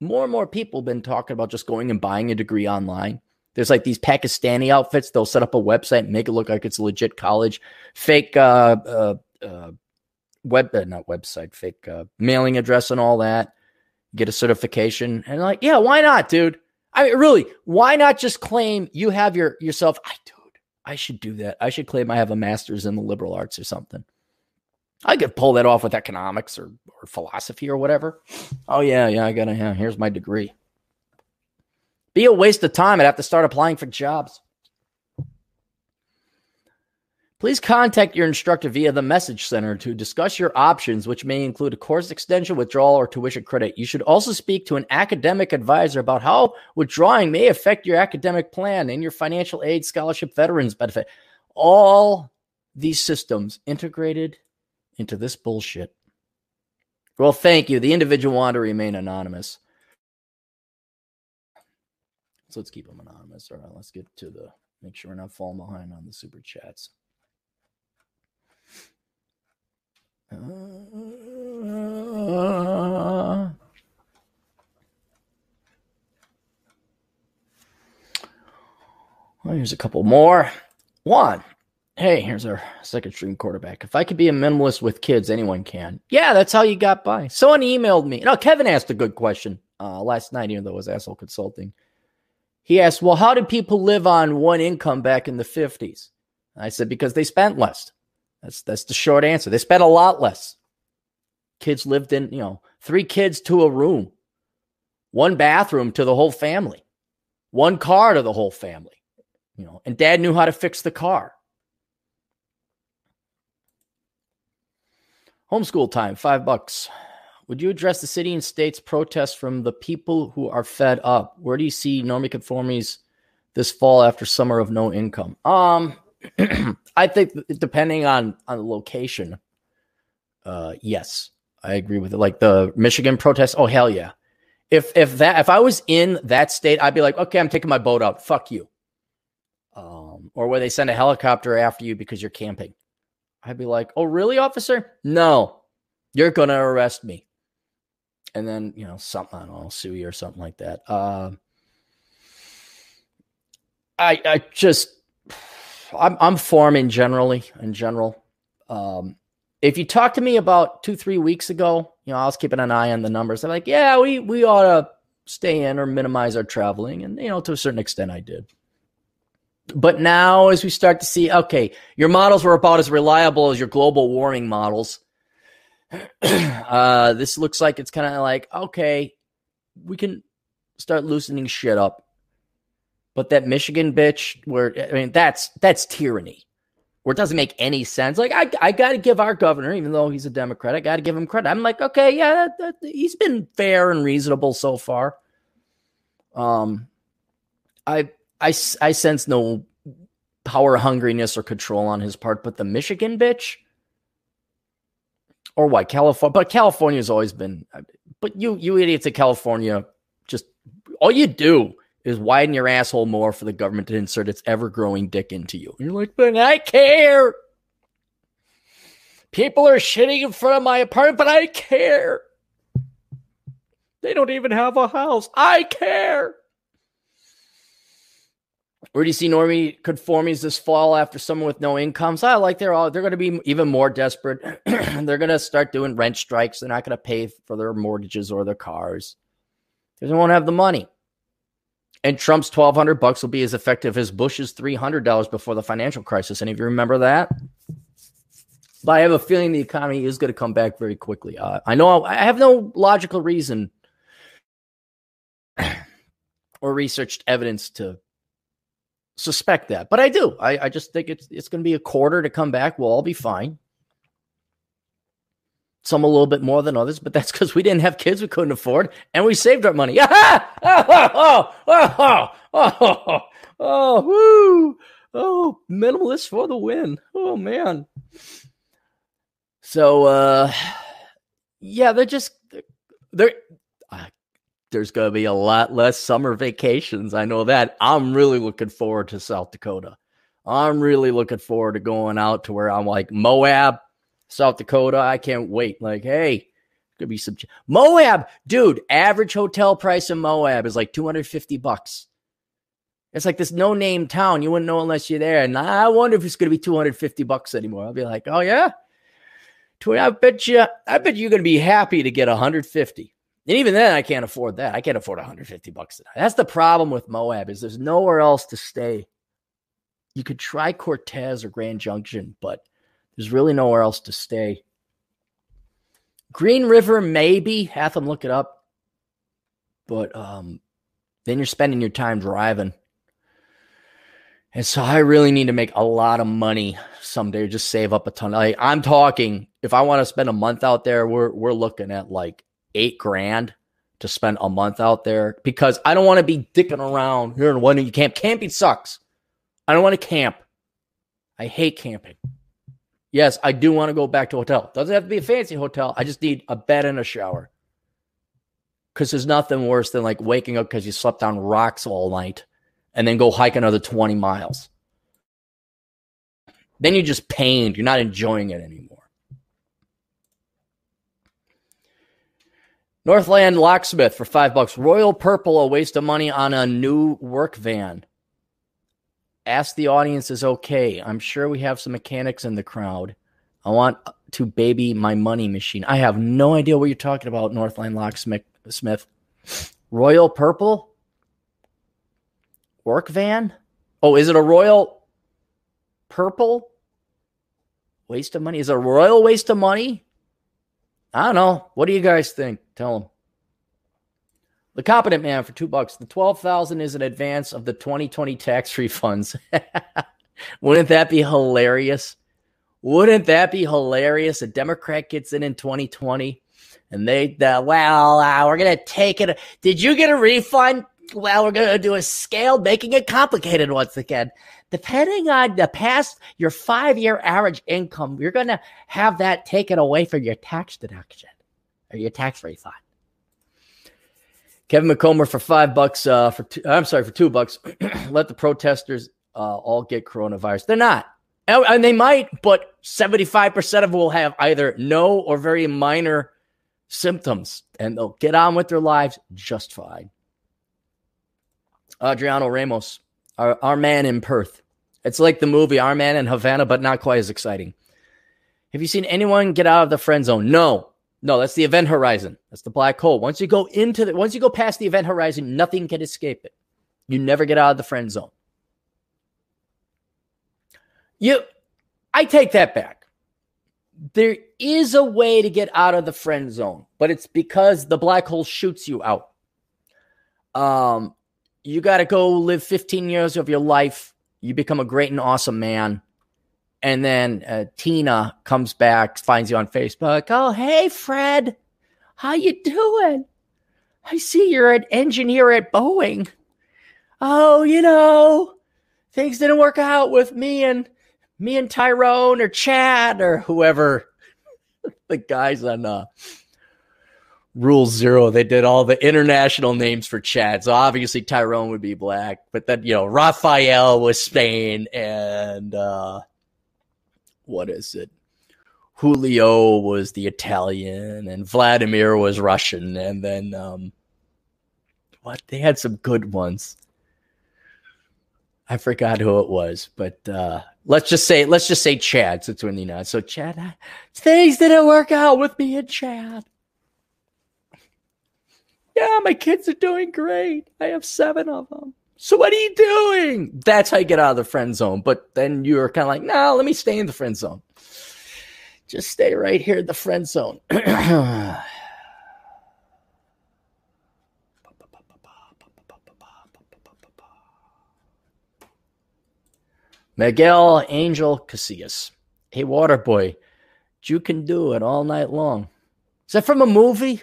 more and more people have been talking about just going and buying a degree online. There's like these Pakistani outfits. They'll set up a website, make it look like it's a legit college, fake uh, uh, uh web, uh, not website, fake uh, mailing address and all that. Get a certification, and like, yeah, why not, dude? I mean, really, why not just claim you have your yourself? I, dude, I should do that. I should claim I have a master's in the liberal arts or something. I could pull that off with economics or, or philosophy or whatever. Oh yeah, yeah, I got to. Yeah, here's my degree. Be a waste of time. I'd have to start applying for jobs. Please contact your instructor via the message center to discuss your options, which may include a course extension, withdrawal, or tuition credit. You should also speak to an academic advisor about how withdrawing may affect your academic plan and your financial aid scholarship veterans benefit. All these systems integrated into this bullshit. Well, thank you. The individual wanted to remain anonymous. So let's keep them anonymous. All right, let's get to the make sure we're not falling behind on the super chats. Uh, well, here's a couple more. One, hey, here's our second string quarterback. If I could be a minimalist with kids, anyone can. Yeah, that's how you got by. Someone emailed me. No, Kevin asked a good question uh, last night, even though it was asshole consulting. He asked, Well, how did people live on one income back in the 50s? I said, Because they spent less. That's that's the short answer. They spent a lot less. Kids lived in, you know, three kids to a room, one bathroom to the whole family, one car to the whole family, you know, and dad knew how to fix the car. Homeschool time, five bucks. Would you address the city and state's protests from the people who are fed up? Where do you see normie conformies this fall after summer of no income? Um, I think depending on on the location, uh, yes, I agree with it. Like the Michigan protests, oh hell yeah! If if that if I was in that state, I'd be like, okay, I'm taking my boat out. Fuck you. Um, or where they send a helicopter after you because you're camping. I'd be like, oh really, officer? No, You're going to arrest me. And then, you know, something, I don't know, sue you or something like that. Uh, I, I just, I'm, I'm forming generally, in general. Um, if you talk to me about two, three weeks ago, you know, I was keeping an eye on the numbers. I'm like, yeah, we, we ought to stay in or minimize our traveling. And, you know, to a certain extent, I did. But now, as we start to see, okay, your models were about as reliable as your global warming models. uh, this looks like it's kind of like, okay, we can start loosening shit up. But that Michigan bitch, where I mean, that's that's tyranny, where it doesn't make any sense. Like I, I got to give our governor, even though he's a Democrat, I got to give him credit. I'm like, okay, yeah, that, that, he's been fair and reasonable so far. Um, I I, I sense no power hungriness or control on his part, but the Michigan bitch, or why California? But California's always been. Uh, but you you idiots at California, just all you do is widen your asshole more for the government to insert its ever growing dick into you. And you're like, but I care. People are shitting in front of my apartment, but I care. They don't even have a house. I care. Where do you see normie conformies this fall after someone with no incomes? I like they're all they're going to be even more desperate. they're going to start doing rent strikes. They're not going to pay for their mortgages or their cars because they won't have the money. And Trump's twelve hundred bucks will be as effective as Bush's three hundred dollars before the financial crisis. Any of you remember that? But I have a feeling the economy is going to come back very quickly. Uh, I know I have no logical reason or researched evidence to suspect that, but I do. I, I just think it's it's going to be a quarter to come back. We'll all be fine. Some a little bit more than others, but that's because we didn't have kids we couldn't afford, and we saved our money. oh, oh, oh, oh, oh, oh, woo. oh, minimalist for the win. Oh man. So, uh, yeah, they're just they're there's going to be a lot less summer vacations. I know that. I'm really looking forward to South Dakota. I'm really looking forward to going out to where I'm like Moab, South Dakota. I can't wait. Like, hey, could be some Moab, dude. Average hotel price in Moab is like 250 bucks. It's like this no name town. You wouldn't know unless you're there. And I wonder if it's going to be 250 bucks anymore. I'll be like, oh yeah, I bet you, I bet you're going to be happy to get 150. And even then, I can't afford that. I can't afford 150 bucks a night. That's the problem with Moab is there's nowhere else to stay. You could try Cortez or Grand Junction, but there's really nowhere else to stay. Green River, maybe. Have them look it up. But um, then you're spending your time driving. And so I really need to make a lot of money someday, just save up a ton. Like I'm talking, if I want to spend a month out there, we're we're looking at like eight grand to spend a month out there because I don't want to be dicking around here in one you camp. Camping sucks. I don't want to camp. I hate camping. Yes, I do want to go back to a hotel. Doesn't have to be a fancy hotel. I just need a bed and a shower. Because there's nothing worse than like waking up because you slept on rocks all night and then go hike another 20 miles. Then you're just pained. You're not enjoying it anymore. Northland Locksmith for five bucks. Royal Purple, a waste of money on a new work van. Ask the audience is okay. I'm sure we have some mechanics in the crowd. I want to baby my money machine. I have no idea what you're talking about, Northland Locksmith. Smith. Royal Purple? Work van? Oh, is it a Royal Purple? Waste of money? Is it a Royal waste of money? I don't know. What do you guys think? Tell them. The competent man for two bucks. The twelve thousand is an advance of the 2020 tax refunds. Wouldn't that be hilarious? Wouldn't that be hilarious? A Democrat gets in in 2020, and they, uh, well, uh, we're gonna take it. Did you get a refund? Well, we're gonna do a scale, making it complicated once again depending on the past your five year average income, you're going to have that taken away from your tax deduction or your tax refund. Kevin McComber for five bucks. Uh, for two, I'm sorry for two bucks. let the protesters uh, all get coronavirus. They're not. And they might, but 75% of them will have either no or very minor symptoms and they'll get on with their lives just fine. Adriano Ramos, our, our man in Perth. It's like the movie Our Man in Havana, but not quite as exciting. Have you seen anyone get out of the friend zone? No. No, that's the event horizon. That's the black hole. Once you go into the once you go past the event horizon, nothing can escape it. You never get out of the friend zone. You I take that back. There is a way to get out of the friend zone, but it's because the black hole shoots you out. Um you got to go live 15 years of your life. You become a great and awesome man. And then uh, Tina comes back, finds you on Facebook. Oh, hey, Fred, how you doing? I see you're an engineer at Boeing. Oh, you know, things didn't work out with me and me and Tyrone or Chad or whoever the guys on uh, Rule Zero. They did all the international names for Chad. So obviously Tyrone would be black, but then you know Rafael was Spain, and uh, what is it? Julio was the Italian, and Vladimir was Russian, and then um, what? They had some good ones. I forgot who it was, but uh, let's just say let's just say Chad since we're in the United. So Chad, things didn't work out with me and Chad. Yeah, my kids are doing great. I have seven of them. So what are you doing? That's how you get out of the friend zone. But then you're kind of like, no, let me stay in the friend zone. Just stay right here in the friend zone. Miguel Angel Casillas. Hey, water boy, you can do it all night long. Is that from a movie?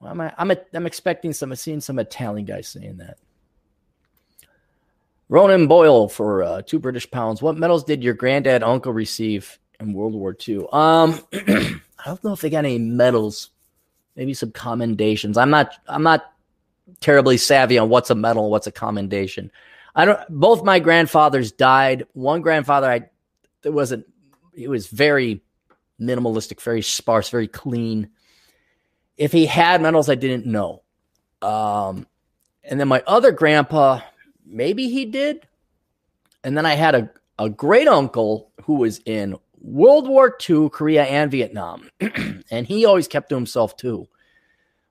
Well, I'm, I'm, I'm expecting some, seeing some Italian guys saying that. Ronan Boyle for uh, two British pounds. What medals did your granddad uncle receive in World War II? Um, I don't know if they got any medals. Maybe some commendations. I'm not. I'm not terribly savvy on what's a medal, what's a commendation. I don't. Both my grandfathers died. One grandfather, I it wasn't. It was very minimalistic, very sparse, very clean. If he had medals, I didn't know. Um, and then my other grandpa, maybe he did. And then I had a, a great uncle who was in World War II, Korea, and Vietnam. and he always kept to himself too.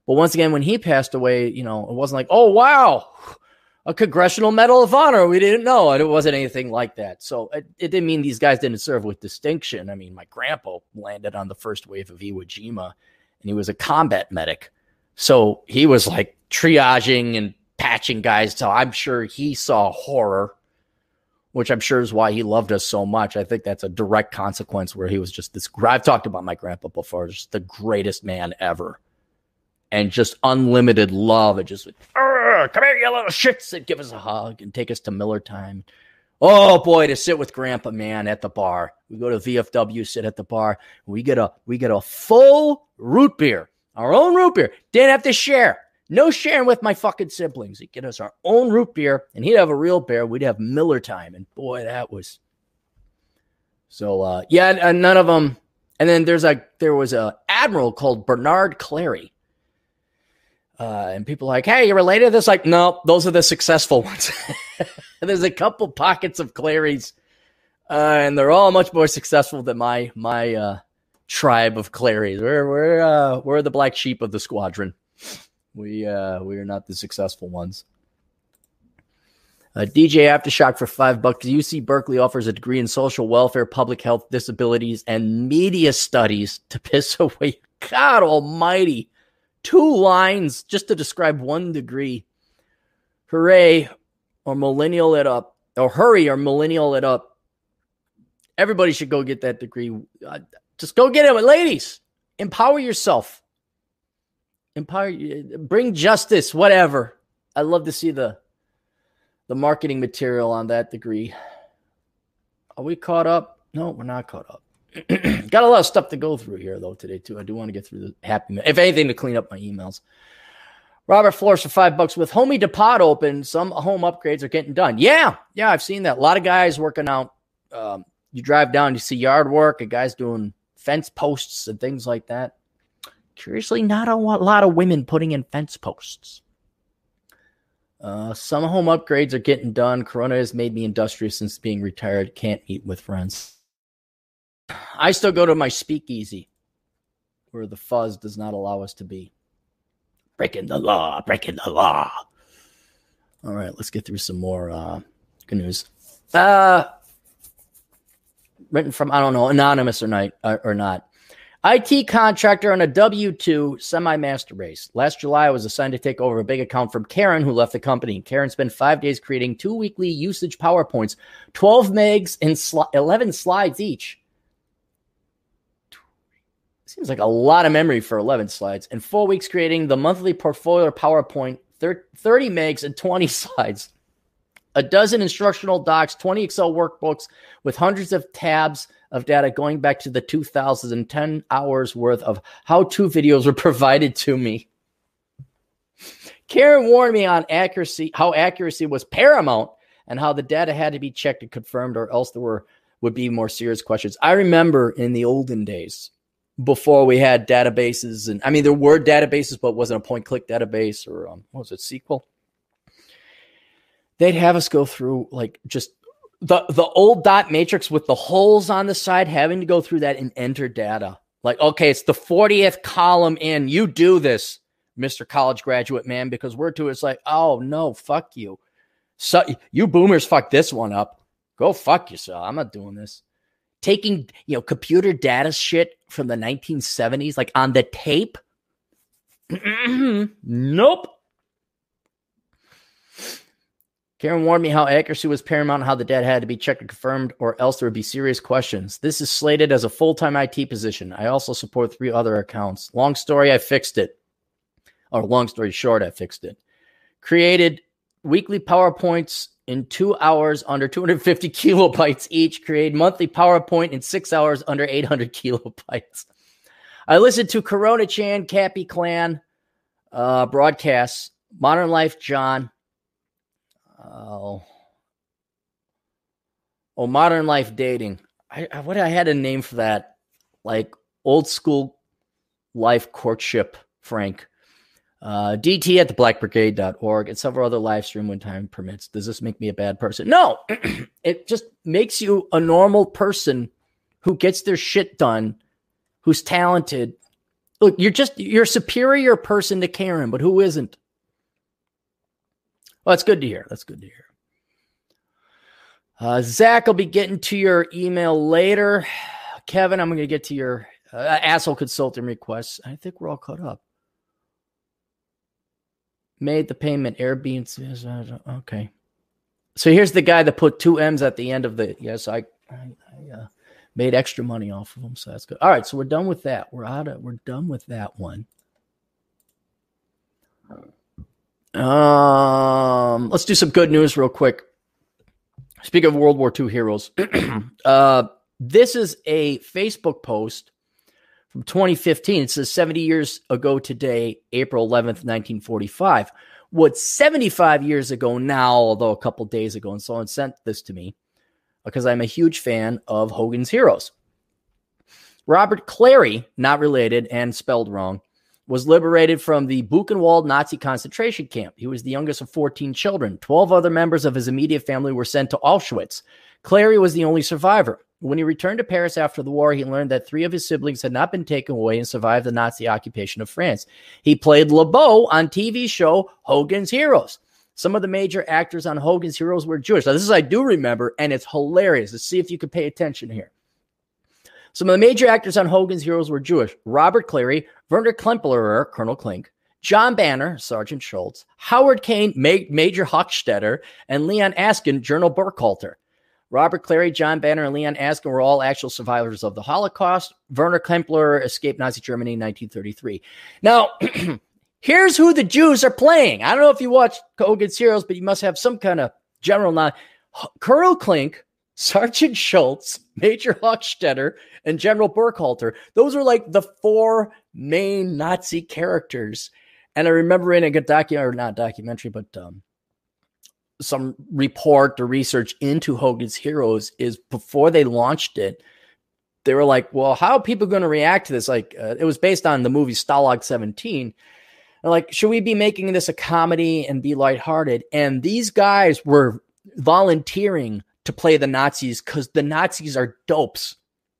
But once again, when he passed away, you know, it wasn't like, oh, wow, a Congressional Medal of Honor. We didn't know. And it wasn't anything like that. So it, it didn't mean these guys didn't serve with distinction. I mean, my grandpa landed on the first wave of Iwo Jima and he was a combat medic. So he was like triaging and patching guys. So I'm sure he saw horror, which I'm sure is why he loved us so much. I think that's a direct consequence where he was just this. I've talked about my grandpa before, just the greatest man ever. And just unlimited love. It just, come here, you little shits, and give us a hug and take us to Miller time. Oh boy, to sit with Grandpa Man at the bar. We go to VFW, sit at the bar. We get a we get a full root beer, our own root beer. Didn't have to share. No sharing with my fucking siblings. He'd get us our own root beer, and he'd have a real beer. We'd have Miller time, and boy, that was so. uh Yeah, and none of them. And then there's a there was a admiral called Bernard Clarey. Uh, and people like, hey, you related to this? Like, no, those are the successful ones. There's a couple pockets of Clareys, uh, and they're all much more successful than my my uh, tribe of Clareys. We're we're uh, we're the black sheep of the squadron. We uh, we are not the successful ones. Uh, DJ Aftershock for five bucks. UC Berkeley offers a degree in social welfare, public health, disabilities, and media studies to piss away. God Almighty, two lines just to describe one degree. Hooray! or millennial it up, or hurry or millennial it up. Everybody should go get that degree. Just go get it, ladies. Empower yourself. Empower, bring justice, whatever. I love to see the the marketing material on that degree. Are we caught up? No, we're not caught up. Got a lot of stuff to go through here though today too. I do want to get through the happy, if anything, to clean up my emails. Robert Flores for five bucks with Homey Depot open. Some home upgrades are getting done. Yeah, yeah, I've seen that. A lot of guys working out um, you drive down, you see yard work, a guys doing fence posts and things like that. Curiously, not a lot of women putting in fence posts. Uh, some home upgrades are getting done. Corona has made me industrious since being retired. Can't meet with friends. I still go to my speakeasy where the fuzz does not allow us to be. Breaking the law, breaking the law. All right, let's get through some more uh, good news. Uh, written from, I don't know, anonymous or not. Uh, or not. IT contractor on a W 2 semi master race. Last July, I was assigned to take over a big account from Karen, who left the company. Karen spent five days creating two weekly usage PowerPoints, 12 megs and sli- 11 slides each. Seems like a lot of memory for 11 slides. And four weeks creating the monthly portfolio PowerPoint, 30 megs and 20 slides. A dozen instructional docs, 20 Excel workbooks with hundreds of tabs of data going back to the 2010 hours worth of how to videos were provided to me. Karen warned me on accuracy, how accuracy was paramount and how the data had to be checked and confirmed or else there were would be more serious questions. I remember in the olden days before we had databases and I mean there were databases but wasn't a point click database or um, what was it SQL? They'd have us go through like just the the old dot matrix with the holes on the side, having to go through that and enter data. Like, okay, it's the 40th column in. You do this, Mr. College graduate man, because we're to it's like, oh no, fuck you. So you boomers fuck this one up. Go fuck yourself. I'm not doing this. Taking, you know, computer data shit from the 1970s, like on the tape. nope. Karen warned me how accuracy was paramount and how the data had to be checked and confirmed, or else there would be serious questions. This is slated as a full time IT position. I also support three other accounts. Long story, I fixed it. Or long story short, I fixed it. Created weekly PowerPoints in two hours under 250 kilobytes each. Create monthly PowerPoint in six hours under 800 kilobytes. I listened to Corona Chan, Cappy Clan uh, broadcasts, Modern Life John, Oh. Oh, modern life dating. I, I what I had a name for that, like old school life courtship, Frank. Uh, DT at the blackbrigade.org and several other live stream when time permits. Does this make me a bad person? No, it just makes you a normal person who gets their shit done, who's talented. Look, you're just you're a superior person to Karen, but who isn't? Well, that's good to hear. That's good to hear. Uh, Zach, I'll be getting to your email later. Kevin, I'm going to get to your uh, asshole consulting requests. I think we're all caught up. Made the payment. Airbnb. Okay. So here's the guy that put two M's at the end of the. Yes, I, I, I uh, made extra money off of them, so that's good. All right, so we're done with that. We're out of. We're done with that one. Um, let's do some good news real quick. Speak of World War II heroes, uh, this is a Facebook post from 2015. It says 70 years ago today, April 11th, 1945. What 75 years ago now, although a couple days ago, and someone sent this to me because I'm a huge fan of Hogan's Heroes. Robert Clary, not related and spelled wrong, was liberated from the Buchenwald Nazi concentration camp. He was the youngest of 14 children. 12 other members of his immediate family were sent to Auschwitz. Clary was the only survivor. When he returned to Paris after the war, he learned that three of his siblings had not been taken away and survived the Nazi occupation of France. He played LeBeau on TV show Hogan's Heroes. Some of the major actors on Hogan's Heroes were Jewish. Now, this is I do remember, and it's hilarious. Let's see if you can pay attention here. Some of the major actors on Hogan's Heroes were Jewish Robert Clary, Werner Klemperer, Colonel Klink, John Banner, Sergeant Schultz, Howard Caine, Ma- Major Hochstetter, and Leon Askin, General Burkhalter. Robert Clary, John Banner, and Leon Askin were all actual survivors of the Holocaust. Werner Klemperer escaped Nazi Germany in 1933. Now, here's who the Jews are playing. I don't know if you watch Hogan's Heroes, but you must have some kind of general knowledge. Colonel Klink, Sergeant Schultz, Major Hochstetter, and General Burkhalter. Those are like the four main Nazi characters. And I remember in a good documentary, or not documentary, but um, some report or research into Hogan's Heroes is before they launched it, they were like, "Well, how are people going to react to this?" Like, uh, it was based on the movie Stalag 17. They're like, should we be making this a comedy and be lighthearted? And these guys were volunteering to play the Nazis because the Nazis are dopes.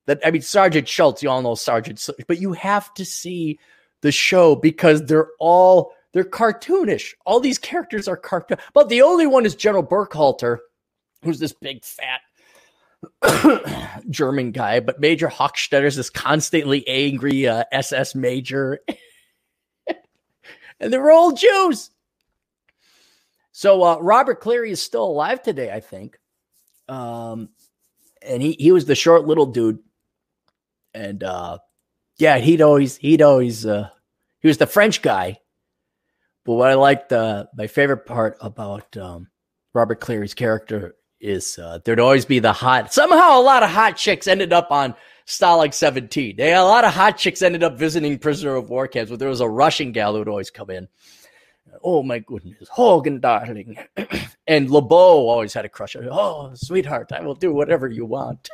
That I mean, Sergeant Schultz, you all know Sergeant, but you have to see the show because they're all they're cartoonish. All these characters are cartoon, but the only one is General Burkhalter, who's this big fat German guy. But Major Hochstetter is this constantly angry uh, SS major, and they're all Jews. So uh, Robert Cleary is still alive today, I think. Um, and he he was the short little dude, and uh, yeah, he'd always he'd always uh, he was the French guy but what I liked, uh, my favorite part about um, Robert Clary's character is uh, there'd always be the hot. Somehow, a lot of hot chicks ended up on Stalag 17. They a lot of hot chicks ended up visiting prisoner of war camps, but there was a Russian gal who would always come in. Oh my goodness, Hogan, darling, and LeBeau always had a crush on. Oh, sweetheart, I will do whatever you want.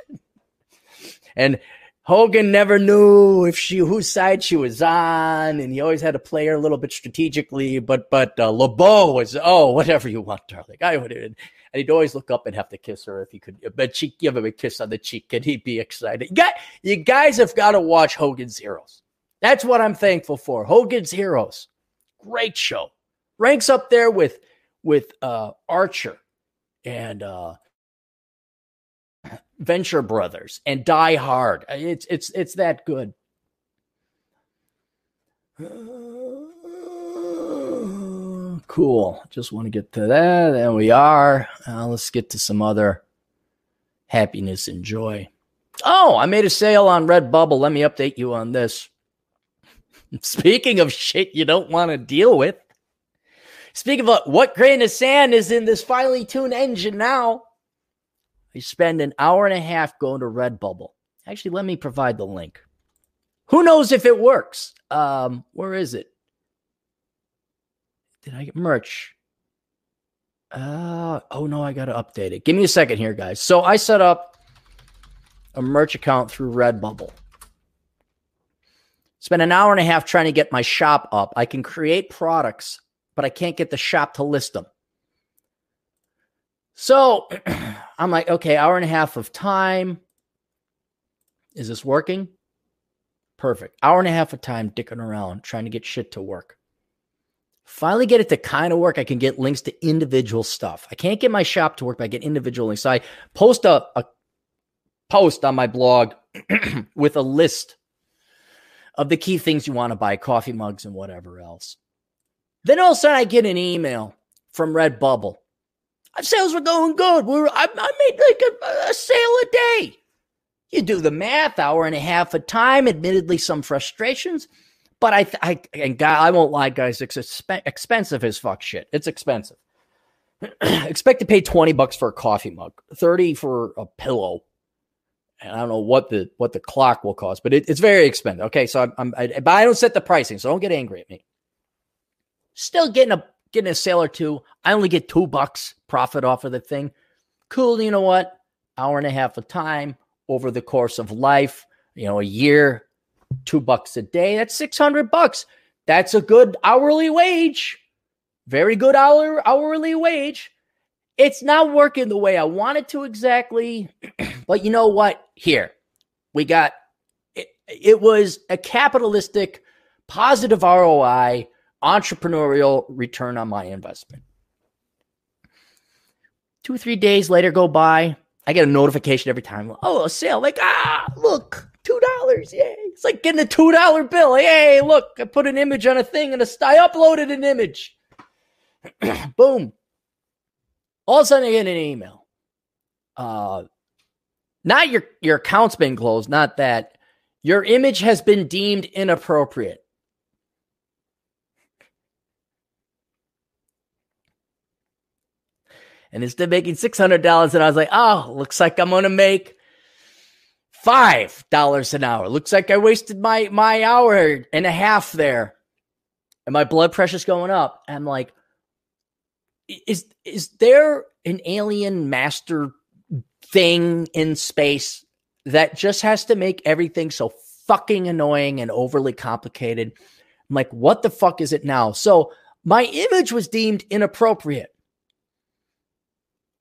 and Hogan never knew if she whose side she was on, and he always had to play her a little bit strategically. But but uh, LeBeau was oh whatever you want, darling. I would, and he'd always look up and have to kiss her if he could. But she'd give him a kiss on the cheek, and he'd be excited. You, got, you guys have got to watch Hogan's Heroes. That's what I'm thankful for. Hogan's Heroes, great show, ranks up there with with uh, Archer and uh, Venture Brothers and Die Hard. It's it's it's that good. cool. Just want to get to that. There we are. Uh, let's get to some other happiness and joy. Oh, I made a sale on Redbubble. Let me update you on this. Speaking of shit you don't want to deal with. Speaking of what grain of sand is in this finely tuned engine now? You spend an hour and a half going to Redbubble. Actually, let me provide the link. Who knows if it works? Um, where is it? Did I get merch? Uh, oh no, I got to update it. Give me a second here, guys. So I set up a merch account through Redbubble. Spent an hour and a half trying to get my shop up. I can create products, but I can't get the shop to list them. So I'm like, okay, hour and a half of time. Is this working? Perfect. Hour and a half of time dicking around trying to get shit to work. Finally get it to kind of work. I can get links to individual stuff. I can't get my shop to work, but I get individual links. So I post a, a post on my blog with a list of the key things you want to buy, coffee mugs and whatever else. Then all of a sudden I get an email from Redbubble sales were going good. We were, I, I made like a, a sale a day. You do the math, hour and a half of time. Admittedly, some frustrations, but I, I and God, I won't lie, guys. It's exp- expensive as fuck shit. It's expensive. Expect to pay twenty bucks for a coffee mug, thirty for a pillow, and I don't know what the what the clock will cost, but it, it's very expensive. Okay, so I'm, I'm I, but I don't set the pricing, so don't get angry at me. Still getting a getting a sale or two. I only get two bucks profit off of the thing. Cool. You know what? Hour and a half of time over the course of life, you know, a year, two bucks a day. That's 600 bucks. That's a good hourly wage. Very good hour, hourly wage. It's not working the way I want it to exactly. but you know what? Here, we got it, it was a capitalistic, positive ROI entrepreneurial return on my investment. Two or three days later go by. I get a notification every time. Oh, a sale. Like, ah, look, $2. Yay. It's like getting a $2 bill. Hey, look, I put an image on a thing and I uploaded an image. Boom. All of a sudden, I get an email. Uh, not your, your account's been closed, not that. Your image has been deemed inappropriate. And instead of making $600 and I was like, oh, looks like I'm going to make $5 an hour. Looks like I wasted my, my hour and a half there. And my blood pressure's going up. I'm like, is is there an alien master thing in space that just has to make everything so fucking annoying and overly complicated? I'm like, what the fuck is it now? So my image was deemed inappropriate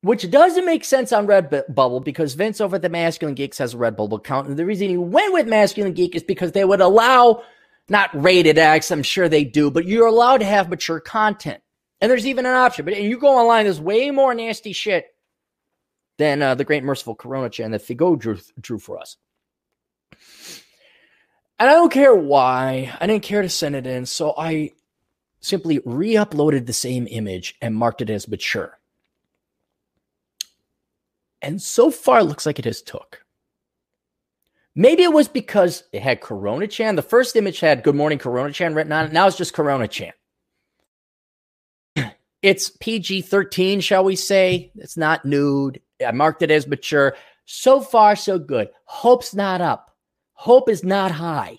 which doesn't make sense on Redbubble because Vince over at the Masculine Geeks has a Redbubble account. And the reason he went with Masculine Geek is because they would allow not rated X, I'm sure they do, but you're allowed to have mature content. And there's even an option. But you go online, there's way more nasty shit than uh, the great merciful Corona Chan that Figo drew, drew for us. And I don't care why. I didn't care to send it in. So I simply re uploaded the same image and marked it as mature. And so far, looks like it has took. Maybe it was because it had Corona Chan. The first image had Good Morning Corona Chan written on it. Now it's just Corona Chan. It's PG 13, shall we say. It's not nude. I marked it as mature. So far, so good. Hope's not up. Hope is not high.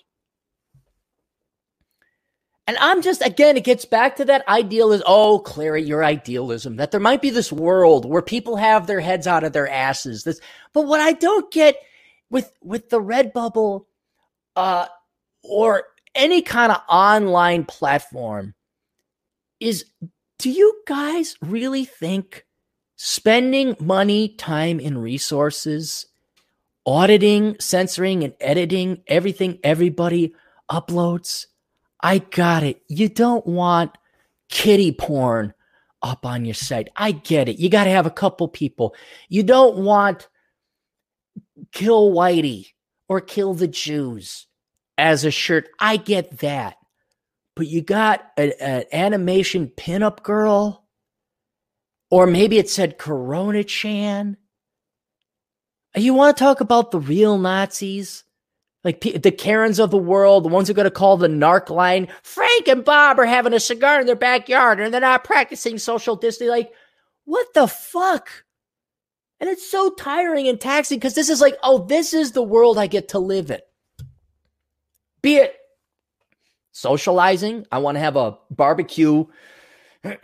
And I'm just, again, it gets back to that idealism. Oh, Clarey, your idealism that there might be this world where people have their heads out of their asses. This, but what I don't get with, with the Redbubble, uh, or any kind of online platform is do you guys really think spending money, time, and resources auditing, censoring, and editing everything everybody uploads I got it. You don't want kitty porn up on your site. I get it. You got to have a couple people. You don't want kill Whitey or kill the Jews as a shirt. I get that. But you got an animation pinup girl, or maybe it said Corona Chan. You want to talk about the real Nazis? Like the Karens of the world, the ones who are going to call the narc line, Frank and Bob are having a cigar in their backyard and they're not practicing social distancing. Like, what the fuck? And it's so tiring and taxing because this is like, oh, this is the world I get to live in. Be it socializing, I want to have a barbecue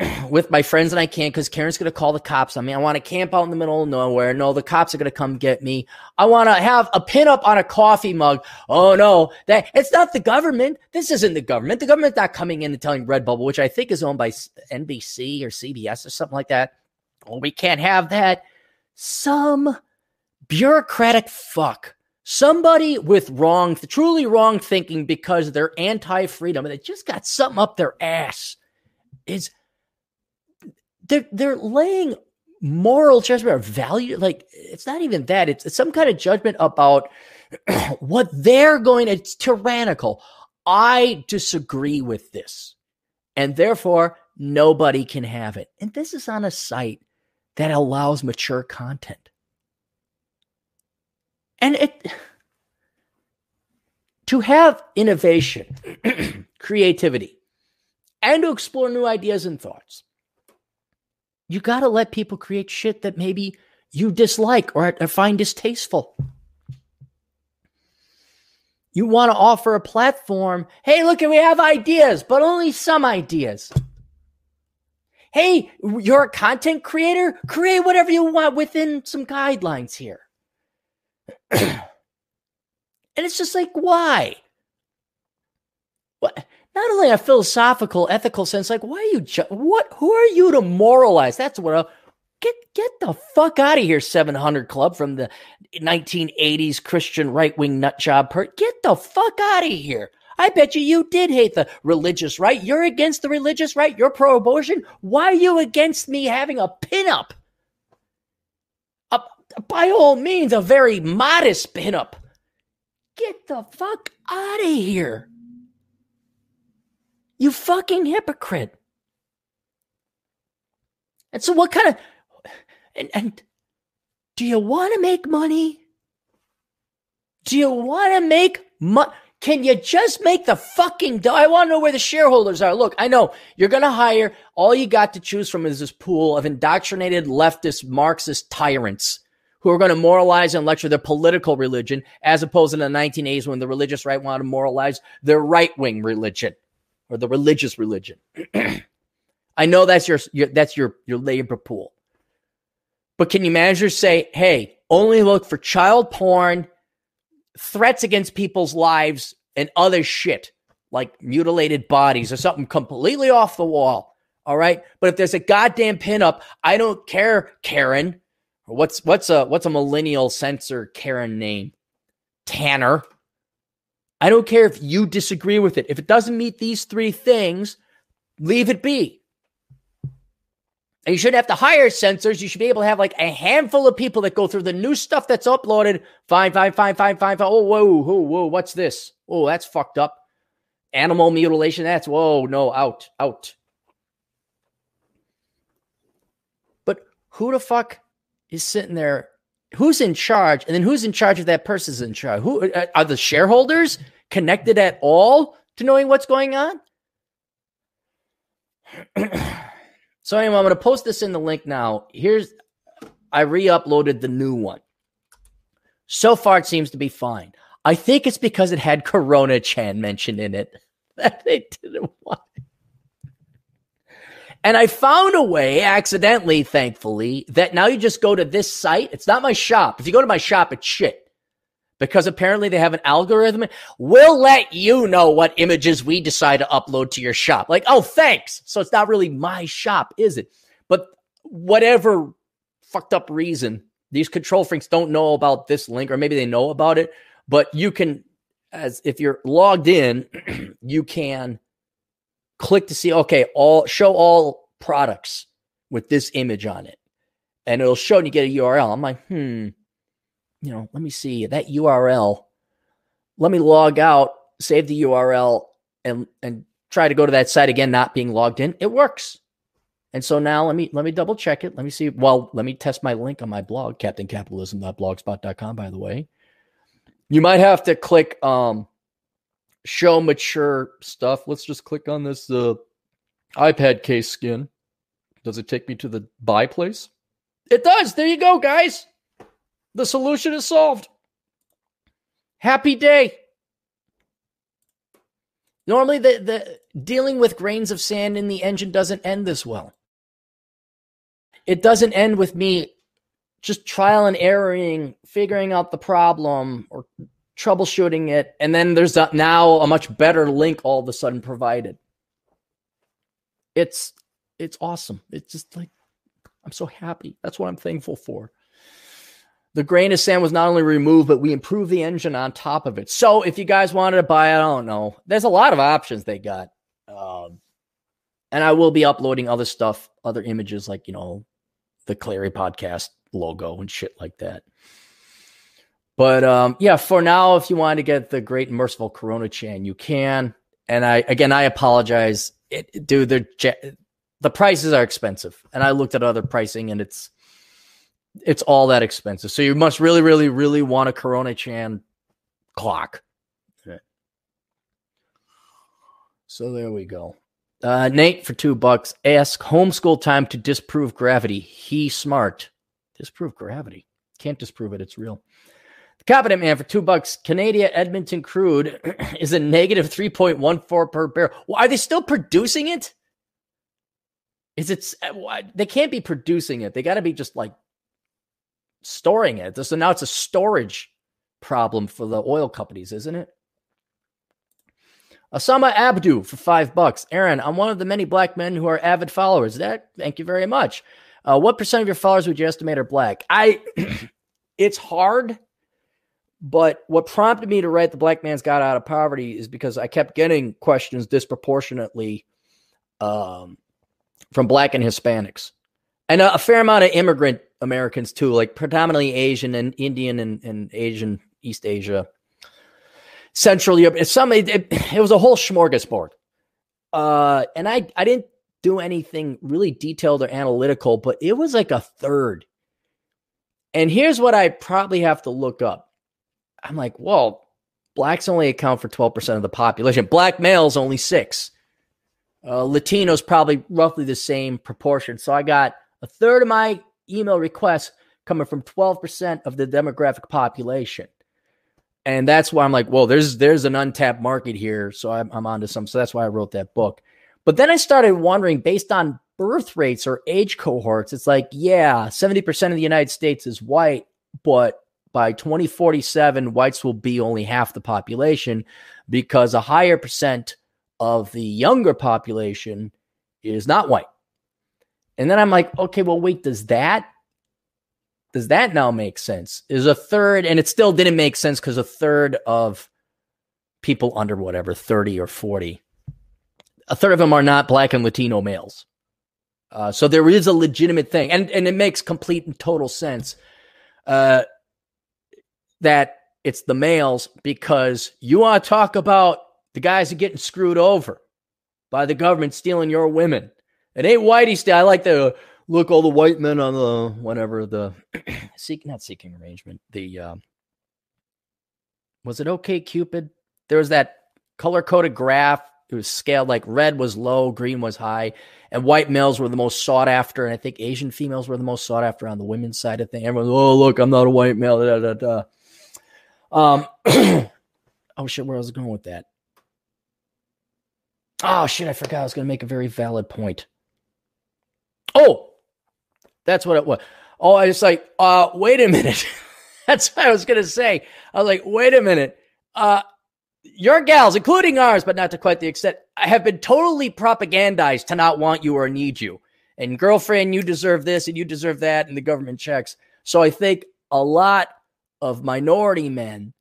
with my friends and I can't because Karen's going to call the cops on me. I want to camp out in the middle of nowhere. No, the cops are going to come get me. I want to have a pin up on a coffee mug. Oh no, that it's not the government. This isn't the government. The government's not coming in and telling Redbubble, which I think is owned by NBC or CBS or something like that. Oh, we can't have that. Some bureaucratic fuck somebody with wrong, truly wrong thinking because they're anti freedom and they just got something up their ass is they're they're laying moral judgment or value. Like it's not even that. It's, it's some kind of judgment about what they're going. It's tyrannical. I disagree with this, and therefore nobody can have it. And this is on a site that allows mature content. And it to have innovation, creativity, and to explore new ideas and thoughts you got to let people create shit that maybe you dislike or, or find distasteful. You want to offer a platform. Hey, look, we have ideas, but only some ideas. Hey, you're a content creator. Create whatever you want within some guidelines here. and it's just like, why? What? Not only a philosophical, ethical sense, like why are you ju- what who are you to moralize? That's what get get the fuck out of here, 700 Club from the 1980s Christian right wing nut job. Per- get the fuck out of here. I bet you you did hate the religious right. You're against the religious right. You're pro abortion. Why are you against me having a pinup? A, by all means, a very modest pinup. Get the fuck out of here. You fucking hypocrite. And so, what kind of. And, and do you want to make money? Do you want to make money? Can you just make the fucking dough? I want to know where the shareholders are. Look, I know you're going to hire, all you got to choose from is this pool of indoctrinated leftist Marxist tyrants who are going to moralize and lecture their political religion as opposed to the 1980s when the religious right wanted to moralize their right wing religion or the religious religion. I know that's your, your that's your your labor pool. But can you managers say, hey, only look for child porn, threats against people's lives, and other shit like mutilated bodies or something completely off the wall? All right. But if there's a goddamn pinup, I don't care, Karen. What's what's a what's a millennial censor Karen name? Tanner. I don't care if you disagree with it. If it doesn't meet these three things, leave it be. And you shouldn't have to hire censors. You should be able to have like a handful of people that go through the new stuff that's uploaded. Fine, fine, fine, fine, fine, fine. Oh, whoa, whoa, whoa. What's this? Oh, that's fucked up. Animal mutilation. That's whoa, no, out, out. But who the fuck is sitting there? Who's in charge? And then who's in charge of that person's in charge? Who uh, are the shareholders connected at all to knowing what's going on? so anyway, I'm going to post this in the link now. Here's I re-uploaded the new one. So far, it seems to be fine. I think it's because it had Corona Chan mentioned in it that they didn't want it. And I found a way accidentally, thankfully, that now you just go to this site. It's not my shop. If you go to my shop, it's shit. Because apparently they have an algorithm. We'll let you know what images we decide to upload to your shop. Like, oh, thanks. So it's not really my shop, is it? But whatever fucked up reason, these control freaks don't know about this link, or maybe they know about it, but you can, as if you're logged in, you can click to see, okay, all show all products with this image on it. And it'll show and you get a URL. I'm like, hmm, you know, let me see that URL. Let me log out, save the URL, and and try to go to that site again, not being logged in. It works. And so now let me let me double check it. Let me see. Well, let me test my link on my blog, captaincapitalism.blogspot.com, by the way. You might have to click um show mature stuff. Let's just click on this uh, iPad case skin. Does it take me to the buy place? It does. There you go, guys. The solution is solved. Happy day. Normally, the, the dealing with grains of sand in the engine doesn't end this well. It doesn't end with me just trial and erroring, figuring out the problem or troubleshooting it, and then there's a, now a much better link all of a sudden provided. It's it's awesome. It's just like I'm so happy. That's what I'm thankful for. The grain of sand was not only removed, but we improved the engine on top of it. So if you guys wanted to buy it, I don't know. There's a lot of options they got. Um, and I will be uploading other stuff, other images like, you know, the Clarey podcast logo and shit like that. But um, yeah, for now, if you want to get the great and merciful Corona Chan, you can. And I again, I apologize, it, dude. The prices are expensive, and I looked at other pricing, and it's it's all that expensive. So you must really, really, really want a Corona Chan clock. So there we go. Uh, Nate for two bucks. Ask homeschool time to disprove gravity. He smart. Disprove gravity. Can't disprove it. It's real. The competent man for two bucks. Canadian Edmonton crude is a negative 3.14 per barrel. Well, are they still producing it? Is it? They can't be producing it. They got to be just like storing it. So now it's a storage problem for the oil companies, isn't it? Osama Abdu for five bucks. Aaron, I'm one of the many black men who are avid followers. That thank you very much. Uh, what percent of your followers would you estimate are black? I. it's hard but what prompted me to write The Black Man's Guide Out of Poverty is because I kept getting questions disproportionately um, from black and Hispanics. And a, a, fair amount of immigrant Americans too, like predominantly Asian and Indian and, and Asian, East Asia, Central Europe. Some, it, it, it was a whole smorgasbord. Uh, and I, I didn't do anything really detailed or analytical, but it was like a third. And here's what I probably have to look up I'm like, well, blacks only account for 12% of the population. Black males only six. Uh, Latinos probably roughly the same proportion. So I got a third of my email requests coming from 12% of the demographic population. And that's why I'm like, well, there's there's an untapped market here. So I'm, I'm onto some. So that's why I wrote that book. But then I started wondering, based on birth rates or age cohorts, it's like, yeah, 70% of the United States is white, but by 2047, whites will be only half the population because a higher percent of the younger population is not white. And then I'm like, okay, well, wait, does that does that now make sense? Is a third, and it still didn't make sense because a third of people under whatever 30 or 40, a third of them are not black and Latino males. Uh, so there is a legitimate thing, and and it makes complete and total sense uh, that it's the males because you want to talk about the guys are getting screwed over by the government stealing your women. It ain't whitey style. I like to look all the white men on the whatever the seek not seeking arrangement. The um, was it OK Cupid? There was that color coded graph. It was scaled like red was low, green was high, and white males were the most sought after. And I think Asian females were the most sought after on the women's side of things. Everyone, oh look, I'm not a white male. Da, da, da. Um, oh shit, where was I going with that? Oh shit, I forgot I was going to make a very valid point. Oh, that's what it was. Oh, I was like, uh, wait a minute. that's what I was to say. I was like, wait a minute. Uh, your gals, including ours, but not to quite the extent, have been totally propagandized to not want you or need you. And girlfriend, you deserve this and you deserve that, and the government checks. So I think a lot of minority men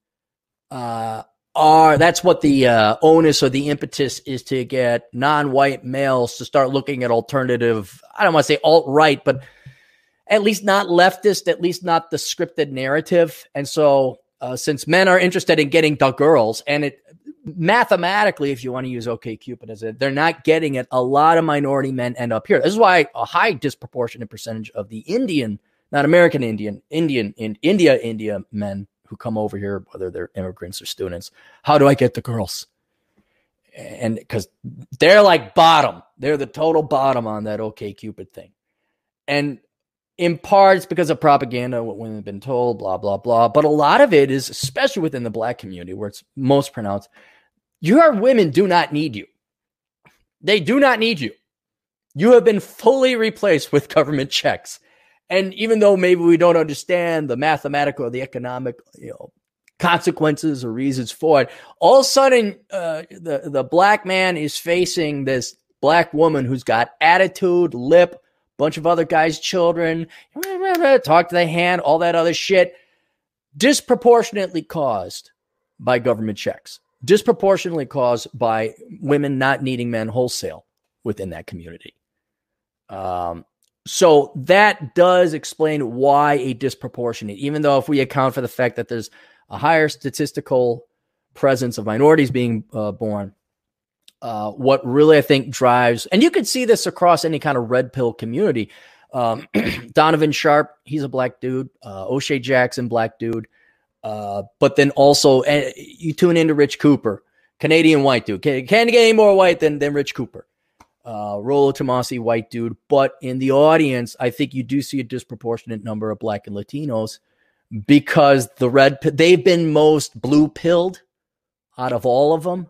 uh, are that's what the uh, onus or the impetus is to get non-white males to start looking at alternative. I don't want to say alt right, but at least not leftist, at least not the scripted narrative. And so, uh, since men are interested in getting the girls, and it mathematically, if you want to use OK Cupid as it, they're not getting it. A lot of minority men end up here. This is why a high disproportionate percentage of the Indian, not American Indian, Indian in India, India men who come over here, whether they're immigrants or students. How do I get the girls? And because they're like bottom, they're the total bottom on that OK Cupid thing. And in parts because of propaganda, what women have been told, blah, blah, blah. But a lot of it is, especially within the black community where it's most pronounced, your women do not need you. They do not need you. You have been fully replaced with government checks. And even though maybe we don't understand the mathematical or the economic, you know, consequences or reasons for it, all of a sudden, uh, the the black man is facing this black woman who's got attitude, lip, bunch of other guys' children, talk to the hand, all that other shit, disproportionately caused by government checks, disproportionately caused by women not needing men wholesale within that community. Um, so that does explain why a disproportionate, even though if we account for the fact that there's a higher statistical presence of minorities being uh, born, uh, what really I think drives, and you can see this across any kind of red pill community. Um, Donovan Sharp, he's a black dude. Uh, O'Shea Jackson, black dude. Uh, but then also, uh, you tune into Rich Cooper, Canadian white dude. Can't get any more white than, than Rich Cooper uh, Rollo Tomassi, white dude. But in the audience, I think you do see a disproportionate number of black and Latinos because the red they've been most blue pilled out of all of them.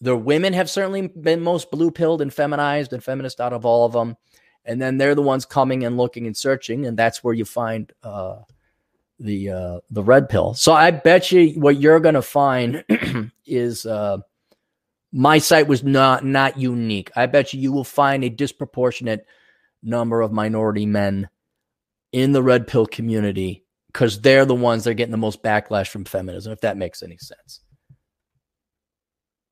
The women have certainly been most blue pilled and feminized and feminist out of all of them. And then they're the ones coming and looking and searching, and that's where you find uh, the uh, the red pill. So I bet you what you're going to find is uh, my site was not not unique. I bet you you will find a disproportionate number of minority men in the red pill community because they're the ones that are getting the most backlash from feminism, if that makes any sense.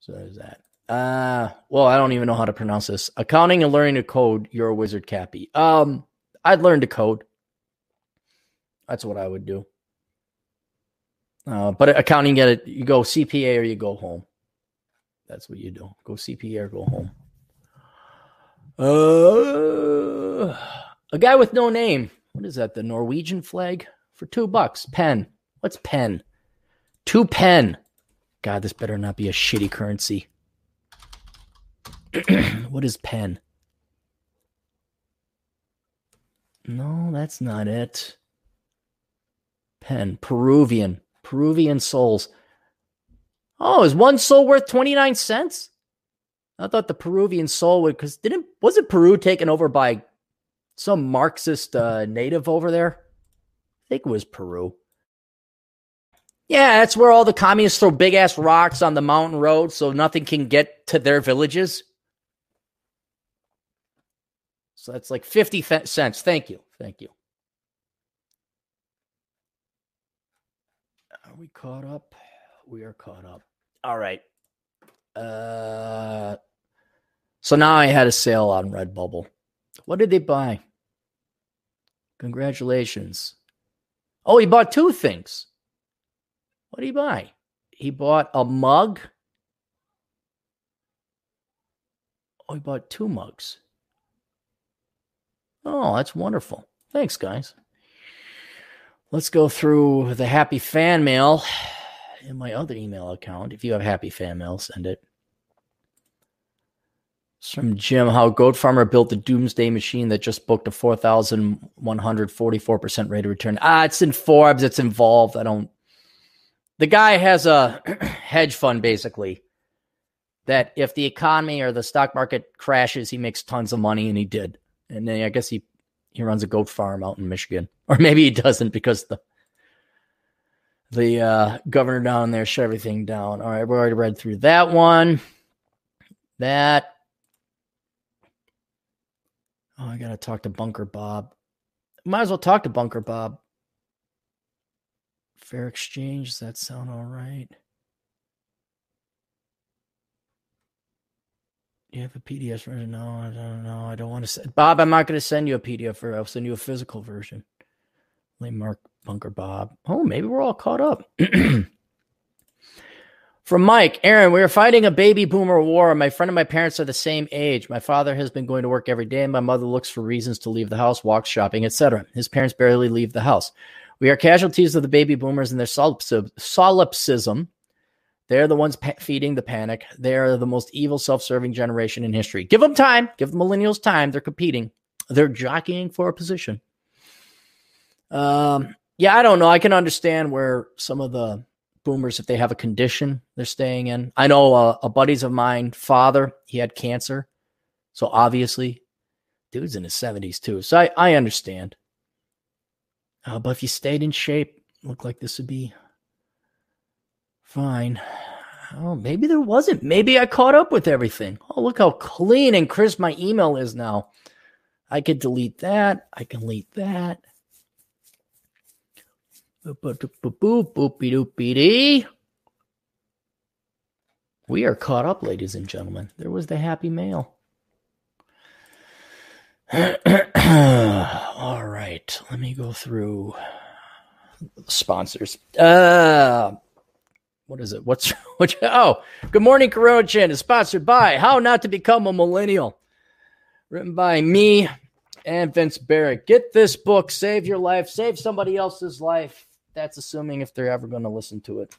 So there's that. Uh well, I don't even know how to pronounce this. Accounting and learning to code, you're a wizard cappy. Um, I'd learn to code. That's what I would do. Uh, but accounting, get it. You go CPA or you go home. That's what you do. Go CPA or go home. Uh, a guy with no name. What is that? The Norwegian flag for two bucks. Pen. What's pen? Two pen. God, this better not be a shitty currency. what is pen? No, that's not it. Pen. Peruvian. Peruvian souls. Oh, is one soul worth 29 cents? I thought the Peruvian soul would because didn't wasn't Peru taken over by some Marxist uh, native over there? I think it was Peru. Yeah, that's where all the communists throw big ass rocks on the mountain road so nothing can get to their villages. So that's like 50 cents. Thank you. Thank you. Are we caught up? We are caught up. All right. Uh so now I had a sale on Redbubble. What did they buy? Congratulations. Oh, he bought two things. What did he buy? He bought a mug. Oh, he bought two mugs. Oh, that's wonderful. Thanks, guys. Let's go through the happy fan mail in my other email account. If you have happy fan mail, send it. It's from Jim. How Goat Farmer built the doomsday machine that just booked a 4,144% rate of return. Ah, it's in Forbes. It's involved. I don't. The guy has a hedge fund basically that if the economy or the stock market crashes, he makes tons of money, and he did. And then I guess he he runs a goat farm out in Michigan, or maybe he doesn't because the the uh, governor down there shut everything down. All right, we already read through that one. That. Oh, I gotta talk to Bunker Bob. Might as well talk to Bunker Bob. Fair exchange. Does that sound all right? you have a PDF version? No, I don't know. I don't want to send Bob. I'm not going to send you a PDF. I'll send you a physical version. Let Mark Bunker Bob. Oh, maybe we're all caught up. From Mike, Aaron, we are fighting a baby boomer war. My friend and my parents are the same age. My father has been going to work every day, and my mother looks for reasons to leave the house, walks shopping, etc. His parents barely leave the house. We are casualties of the baby boomers and their solipsism they're the ones pa- feeding the panic. They're the most evil, self serving generation in history. Give them time. Give the millennials time. They're competing, they're jockeying for a position. Um, yeah, I don't know. I can understand where some of the boomers, if they have a condition they're staying in. I know uh, a buddies of mine, father, he had cancer. So obviously, dude's in his 70s too. So I, I understand. Uh, but if you stayed in shape, look like this would be Fine. Oh, maybe there wasn't. Maybe I caught up with everything. Oh, look how clean and crisp my email is now. I could delete that. I can delete that. We are caught up, ladies and gentlemen. There was the happy mail. All right, let me go through sponsors. Uh what is it? What's what? Oh, good morning, Corona Chan is sponsored by How Not to Become a Millennial, written by me and Vince Barrett. Get this book, save your life, save somebody else's life. That's assuming if they're ever going to listen to it.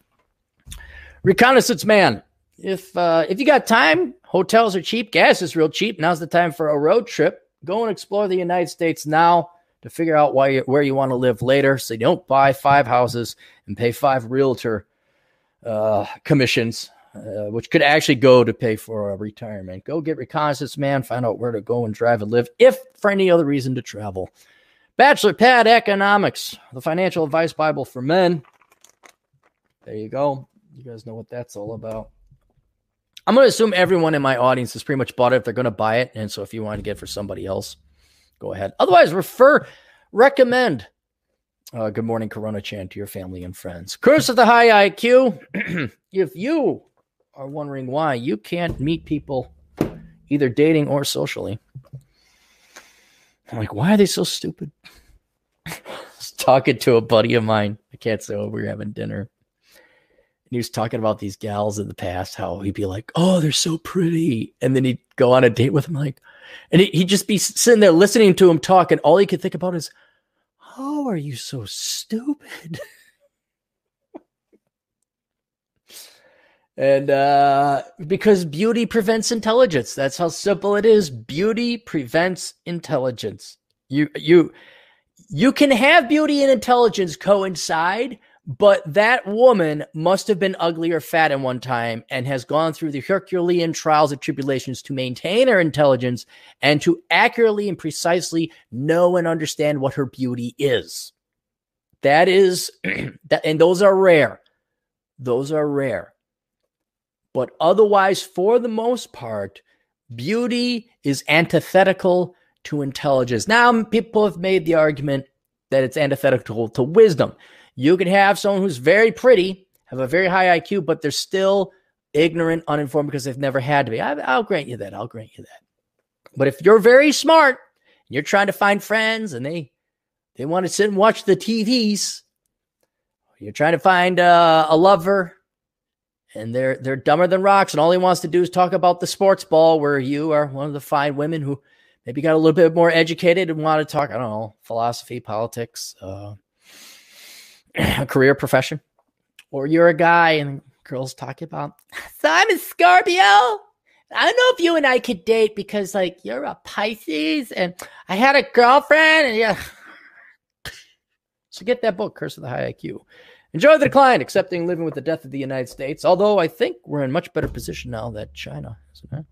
Reconnaissance Man. If uh, if you got time, hotels are cheap, gas is real cheap. Now's the time for a road trip. Go and explore the United States now to figure out why you, where you want to live later, so you don't buy five houses and pay five realtor uh, commissions, uh, which could actually go to pay for a retirement. Go get reconnaissance man, find out where to go and drive and live, if for any other reason to travel. Bachelor Pad Economics, the financial advice Bible for men. There you go. You guys know what that's all about. I'm going to assume everyone in my audience has pretty much bought it if they're going to buy it. And so if you want to get for somebody else, go ahead. Otherwise, refer, recommend uh, good morning, Corona Chan, to your family and friends. Curse of the high IQ. if you are wondering why you can't meet people either dating or socially, I'm like, why are they so stupid? I was talking to a buddy of mine. I can't say, oh, we were having dinner. And he was talking about these gals in the past, how he'd be like, oh, they're so pretty. And then he'd go on a date with them, like, and he'd just be sitting there listening to him talk. And all he could think about is, how are you so stupid? and uh, because beauty prevents intelligence. That's how simple it is. Beauty prevents intelligence. You you you can have beauty and intelligence coincide, But that woman must have been ugly or fat in one time and has gone through the Herculean trials and tribulations to maintain her intelligence and to accurately and precisely know and understand what her beauty is. That is that and those are rare. Those are rare. But otherwise, for the most part, beauty is antithetical to intelligence. Now, people have made the argument that it's antithetical to wisdom. You can have someone who's very pretty, have a very high IQ, but they're still ignorant, uninformed because they've never had to be. I, will grant you that. I'll grant you that. But if you're very smart, and you're trying to find friends, and they they want to sit and watch the TVs. You're trying to find uh, a lover, and they're they're dumber than rocks, and all he wants to do is talk about the sports ball. Where you are one of the fine women who maybe got a little bit more educated and want to talk. I don't know philosophy, politics, uh, a career, profession, or you're a guy and girls talk about. A Scorpio. I don't know if you and I could date because like you're a Pisces and I had a girlfriend and yeah. So get that book, Curse of the High IQ. Enjoy the decline, accepting living with the death of the United States. Although I think we're in much better position now that China, isn't?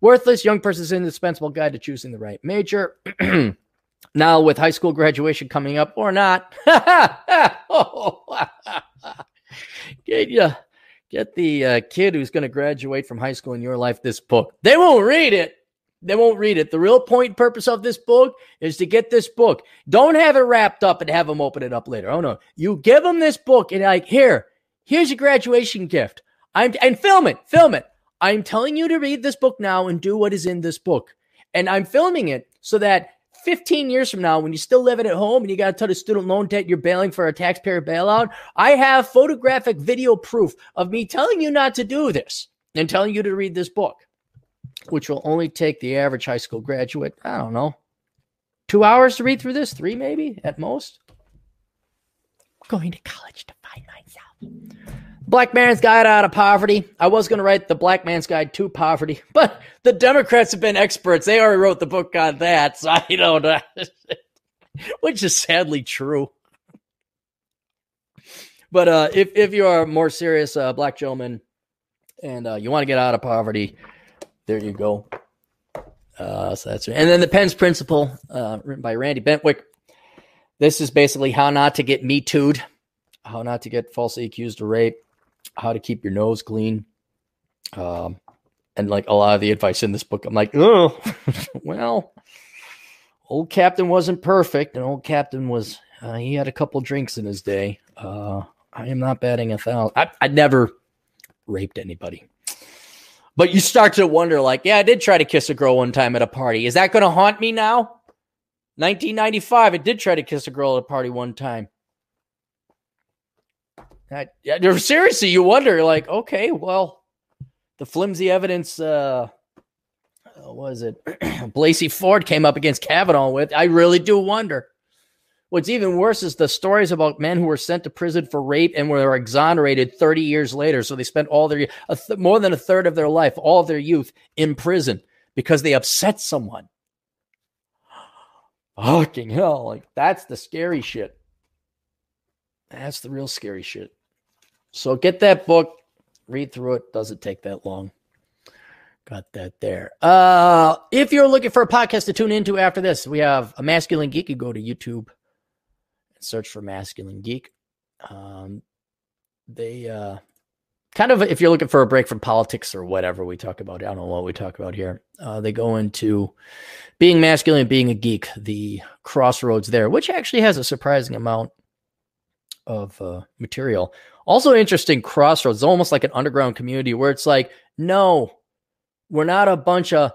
Worthless young person's indispensable guide to choosing the right major. now, with high school graduation coming up or not, get you get the uh, kid who's going to graduate from high school in your life this book. They won't read it. They won't read it. The real point and purpose of this book is to get this book. Don't have it wrapped up and have them open it up later. Oh no, you give them this book and like here, here's your graduation gift. I'm and film it, film it. I'm telling you to read this book now and do what is in this book. And I'm filming it so that 15 years from now, when you're still living at home and you got a ton of student loan debt, you're bailing for a taxpayer bailout. I have photographic video proof of me telling you not to do this and telling you to read this book, which will only take the average high school graduate, I don't know, two hours to read through this, three maybe at most. Going to college to find myself. Black Man's Guide Out of Poverty. I was going to write the Black Man's Guide to Poverty, but the Democrats have been experts. They already wrote the book on that, so I don't know. Which is sadly true. But uh, if if you are more serious uh, black gentleman and uh, you want to get out of poverty, there you go. Uh, so that's. And then the Pence Principle, uh, written by Randy Bentwick. This is basically how not to get me tooed, how not to get falsely accused of rape, how to keep your nose clean. Um, and like a lot of the advice in this book, I'm like, oh, well, old Captain wasn't perfect, and old Captain was uh, he had a couple drinks in his day. Uh, I am not batting a thousand. I, I never raped anybody. But you start to wonder, like, yeah, I did try to kiss a girl one time at a party. Is that going to haunt me now? 1995, I did try to kiss a girl at a party one time. Yeah, seriously, you wonder, like, okay, well, the flimsy evidence, uh, uh was it Blasey Ford came up against Kavanaugh with? I really do wonder. What's even worse is the stories about men who were sent to prison for rape and were exonerated 30 years later. So they spent all their th- more than a third of their life, all their youth in prison because they upset someone. Fucking hell. Like that's the scary shit. That's the real scary shit. So get that book, read through it. Doesn't take that long. Got that there. Uh, if you're looking for a podcast to tune into after this, we have a masculine geek. You go to YouTube search for masculine geek. Um, they uh, kind of if you're looking for a break from politics or whatever we talk about. I don't know what we talk about here. Uh, they go into being masculine, being a geek, the crossroads there, which actually has a surprising amount of uh, material. Also, interesting crossroads, almost like an underground community where it's like, no, we're not a bunch of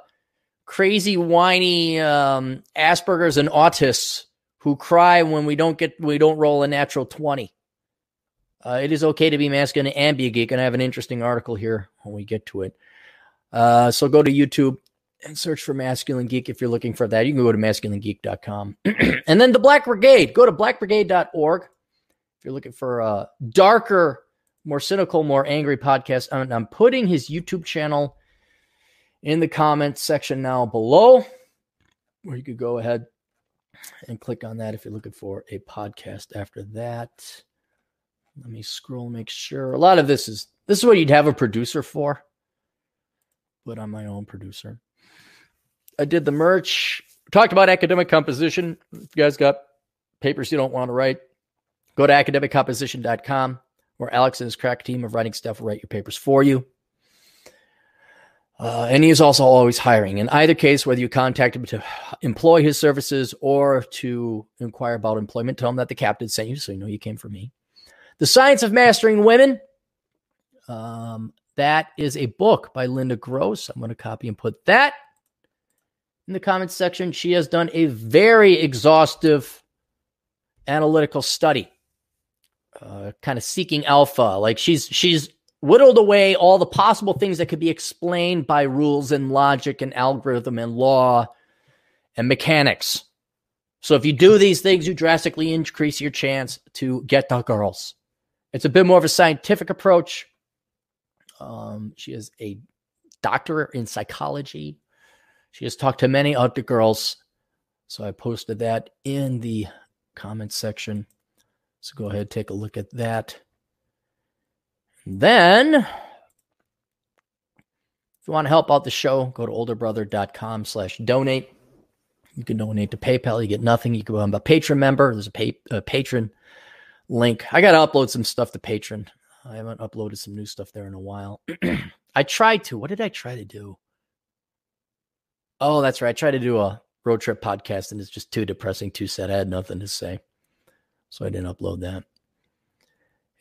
crazy, whiny um, Aspergers and autists who cry when we don't get we don't roll a natural twenty. Uh, it is okay to be masculine and be a geek, and I have an interesting article here when we get to it. Uh, so go to YouTube and search for Masculine Geek if you're looking for that. You can go to masculinegeek.com. and then the Black Brigade. Go to blackbrigade.org if you're looking for a darker, more cynical, more angry podcast, I'm, I'm putting his YouTube channel in the comments section now below, where you could go ahead and click on that if you're looking for a podcast after that. Let me scroll, make sure. A lot of this is this is what you'd have a producer for, but I'm my own producer. I did the merch. Talked about academic composition. If you guys got papers you don't want to write, go to academiccomposition.com where Alex and his crack team of writing staff will write your papers for you. Uh, and he is also always hiring. In either case, whether you contact him to employ his services or to inquire about employment, tell him that the captain sent you so you know you came from me. The Science of Mastering Women. Um, that is a book by Linda Gross. I'm going to copy and put that in the comments section. She has done a very exhaustive analytical study, uh, kind of seeking alpha. Like she's she's whittled away all the possible things that could be explained by rules and logic and algorithm and law and mechanics. So if you do these things, you drastically increase your chance to get the girls. It's a bit more of a scientific approach. Um, she is a doctor in psychology. She has talked to many other girls. So I posted that in the comments section. So go ahead, take a look at that. Then, if you want to help out the show, go to olderbrother.com slash donate. You can donate to PayPal. You get nothing. You can become a patron member. There's a, pay, a patron link. I got to upload some stuff to Patreon. I haven't uploaded some new stuff there in a while. I tried to. What did I try to do? Oh, that's right. I tried to do a road trip podcast and it's just too depressing, too sad. I had nothing to say. So I didn't upload that.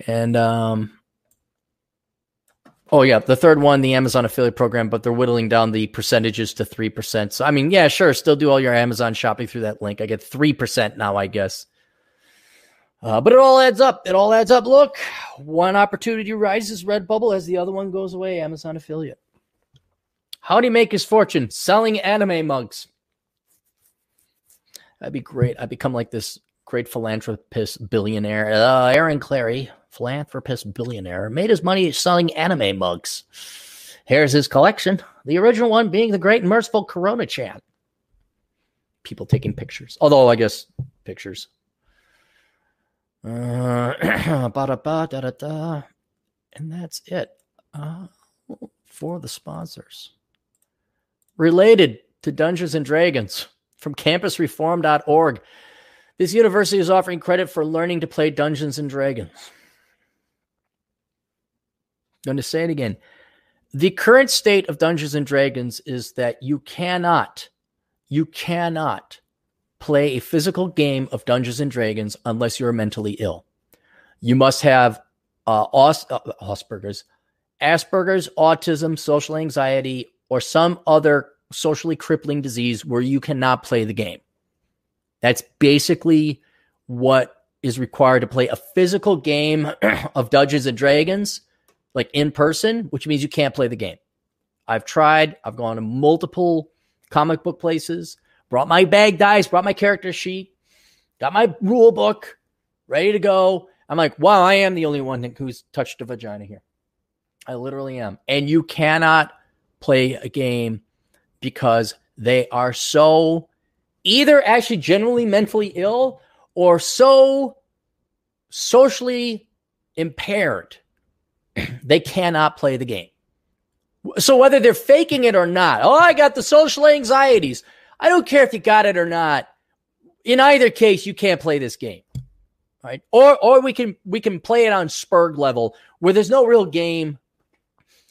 And um Oh yeah, the third one, the Amazon affiliate program, but they're whittling down the percentages to three percent. So I mean, yeah, sure, still do all your Amazon shopping through that link. I get three percent now, I guess. Uh, but it all adds up. It all adds up. Look, one opportunity rises, Redbubble, as the other one goes away, Amazon affiliate. How do you make his fortune? Selling anime mugs. That'd be great. I'd become like this great philanthropist billionaire. Uh, Aaron Clarey, philanthropist billionaire, made his money selling anime mugs. Here's his collection. The original one being the great and merciful Corona Chan. People taking pictures. Although, I guess pictures. Uh, and that's it uh, for the sponsors. Related to Dungeons and Dragons from campusreform.org. This university is offering credit for learning to play Dungeons and Dragons. I'm going to say it again. The current state of Dungeons and Dragons is that you cannot, you cannot play a physical game of Dungeons and Dragons unless you're mentally ill. You must have uh, Os- uh, Asperger's, Asperger's, autism, social anxiety, or some other socially crippling disease where you cannot play the game. That's basically what is required to play a physical game of Dungeons and Dragons, like in person, which means you can't play the game. I've tried, I've gone to multiple comic book places, brought my bag dice, brought my character sheet, got my rule book ready to go. I'm like, wow, I am the only one who's touched a vagina here. I literally am. And you cannot play a game because they are so either actually generally mentally ill or so socially impaired they cannot play the game. So whether they're faking it or not, oh, I got the social anxieties. I don't care if you got it or not. In either case, you can't play this game. Right? Or or we can we can play it on Spurg level where there's no real game.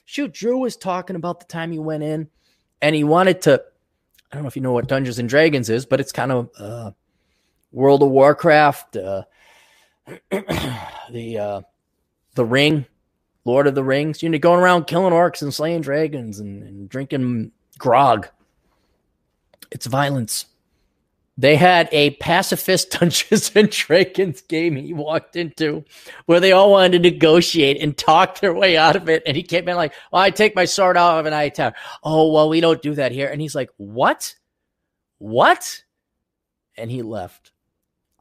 Shoot, Drew was talking about the time he went in and he wanted to. I don't know if you know what Dungeons and Dragons is, but it's kind of uh, World of Warcraft, uh, the uh, the Ring, Lord of the Rings. You know, going around killing orcs and slaying dragons and, and drinking grog. It's violence. They had a pacifist Dungeons and Dragons game he walked into where they all wanted to negotiate and talk their way out of it. And he came in like, well, I take my sword out of an eye tower. Oh, well, we don't do that here. And he's like, what? What? And he left.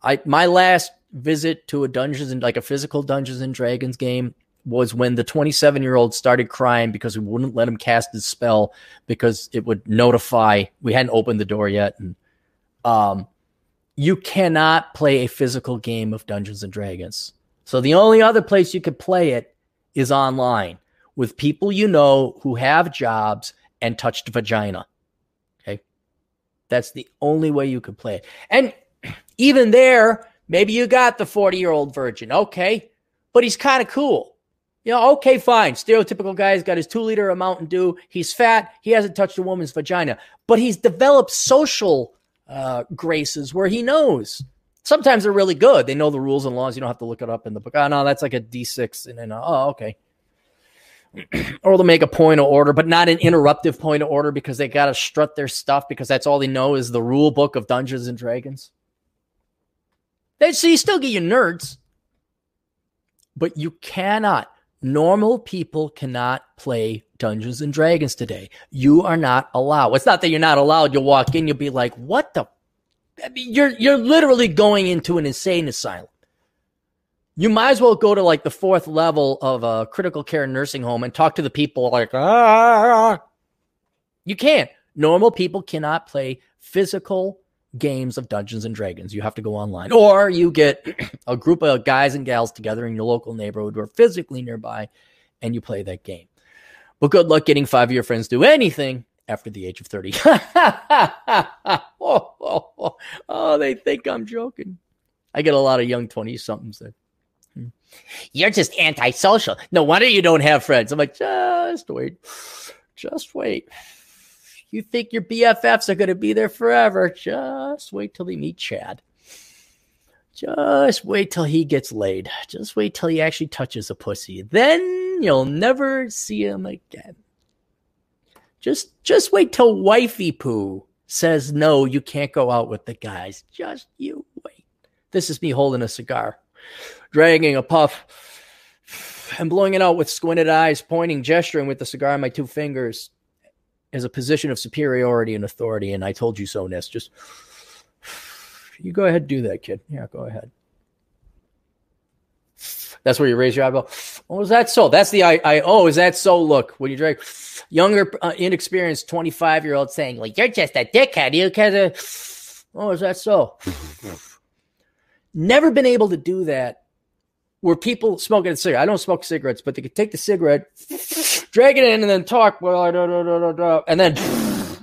I my last visit to a Dungeons and like a physical Dungeons and Dragons game was when the 27 year old started crying because we wouldn't let him cast his spell because it would notify we hadn't opened the door yet and um, you cannot play a physical game of Dungeons and Dragons So the only other place you could play it is online with people you know who have jobs and touched vagina. Okay. That's the only way you could play it. And even there, maybe you got the 40 year old virgin. Okay. But he's kind of cool. You know, okay, fine. Stereotypical guy's got his two liter of Mountain Dew. He's fat. He hasn't touched a woman's vagina, but he's developed social uh, graces where he knows. Sometimes they're really good. They know the rules and laws. You don't have to look it up in the book. Oh, no, that's like a D6. And then, oh, okay. or they'll make a point of order, but not an interruptive point of order because they got to strut their stuff because that's all they know is the rule book of Dungeons and Dragons. They, so you still get your nerds, but you cannot Normal people cannot play Dungeons and Dragons today. You are not allowed. It's not that you're not allowed. You'll walk in, you'll be like, "What the?" I mean, you're you're literally going into an insane asylum. You might as well go to like the fourth level of a critical care nursing home and talk to the people like, ah. You can't. Normal people cannot play physical games of Dungeons and Dragons. You have to go online, or you get a group of guys and gals together in your local neighborhood are physically nearby, and you play that game. But good luck getting five of your friends to do anything after the age of 30. oh, oh, oh, oh, they think I'm joking. I get a lot of young 20 somethings that hmm, you're just antisocial. No wonder you don't have friends. I'm like, just wait. Just wait. You think your BFFs are going to be there forever. Just wait till they meet Chad. Just wait till he gets laid. Just wait till he actually touches a pussy. Then you'll never see him again. Just just wait till wifey poo says no, you can't go out with the guys. Just you wait. This is me holding a cigar, dragging a puff, and blowing it out with squinted eyes, pointing, gesturing with the cigar in my two fingers as a position of superiority and authority. And I told you so, Ness. Just you go ahead, do that, kid. Yeah, go ahead. That's where you raise your eyebrow. Oh, is that so? That's the I. I oh, is that so? Look, when you drag younger, uh, inexperienced twenty five year old saying, like, you're just a dickhead," you kind of. Oh, is that so? Never been able to do that. Where people smoking a cigarette. I don't smoke cigarettes, but they could take the cigarette, drag it in and then talk, well, and then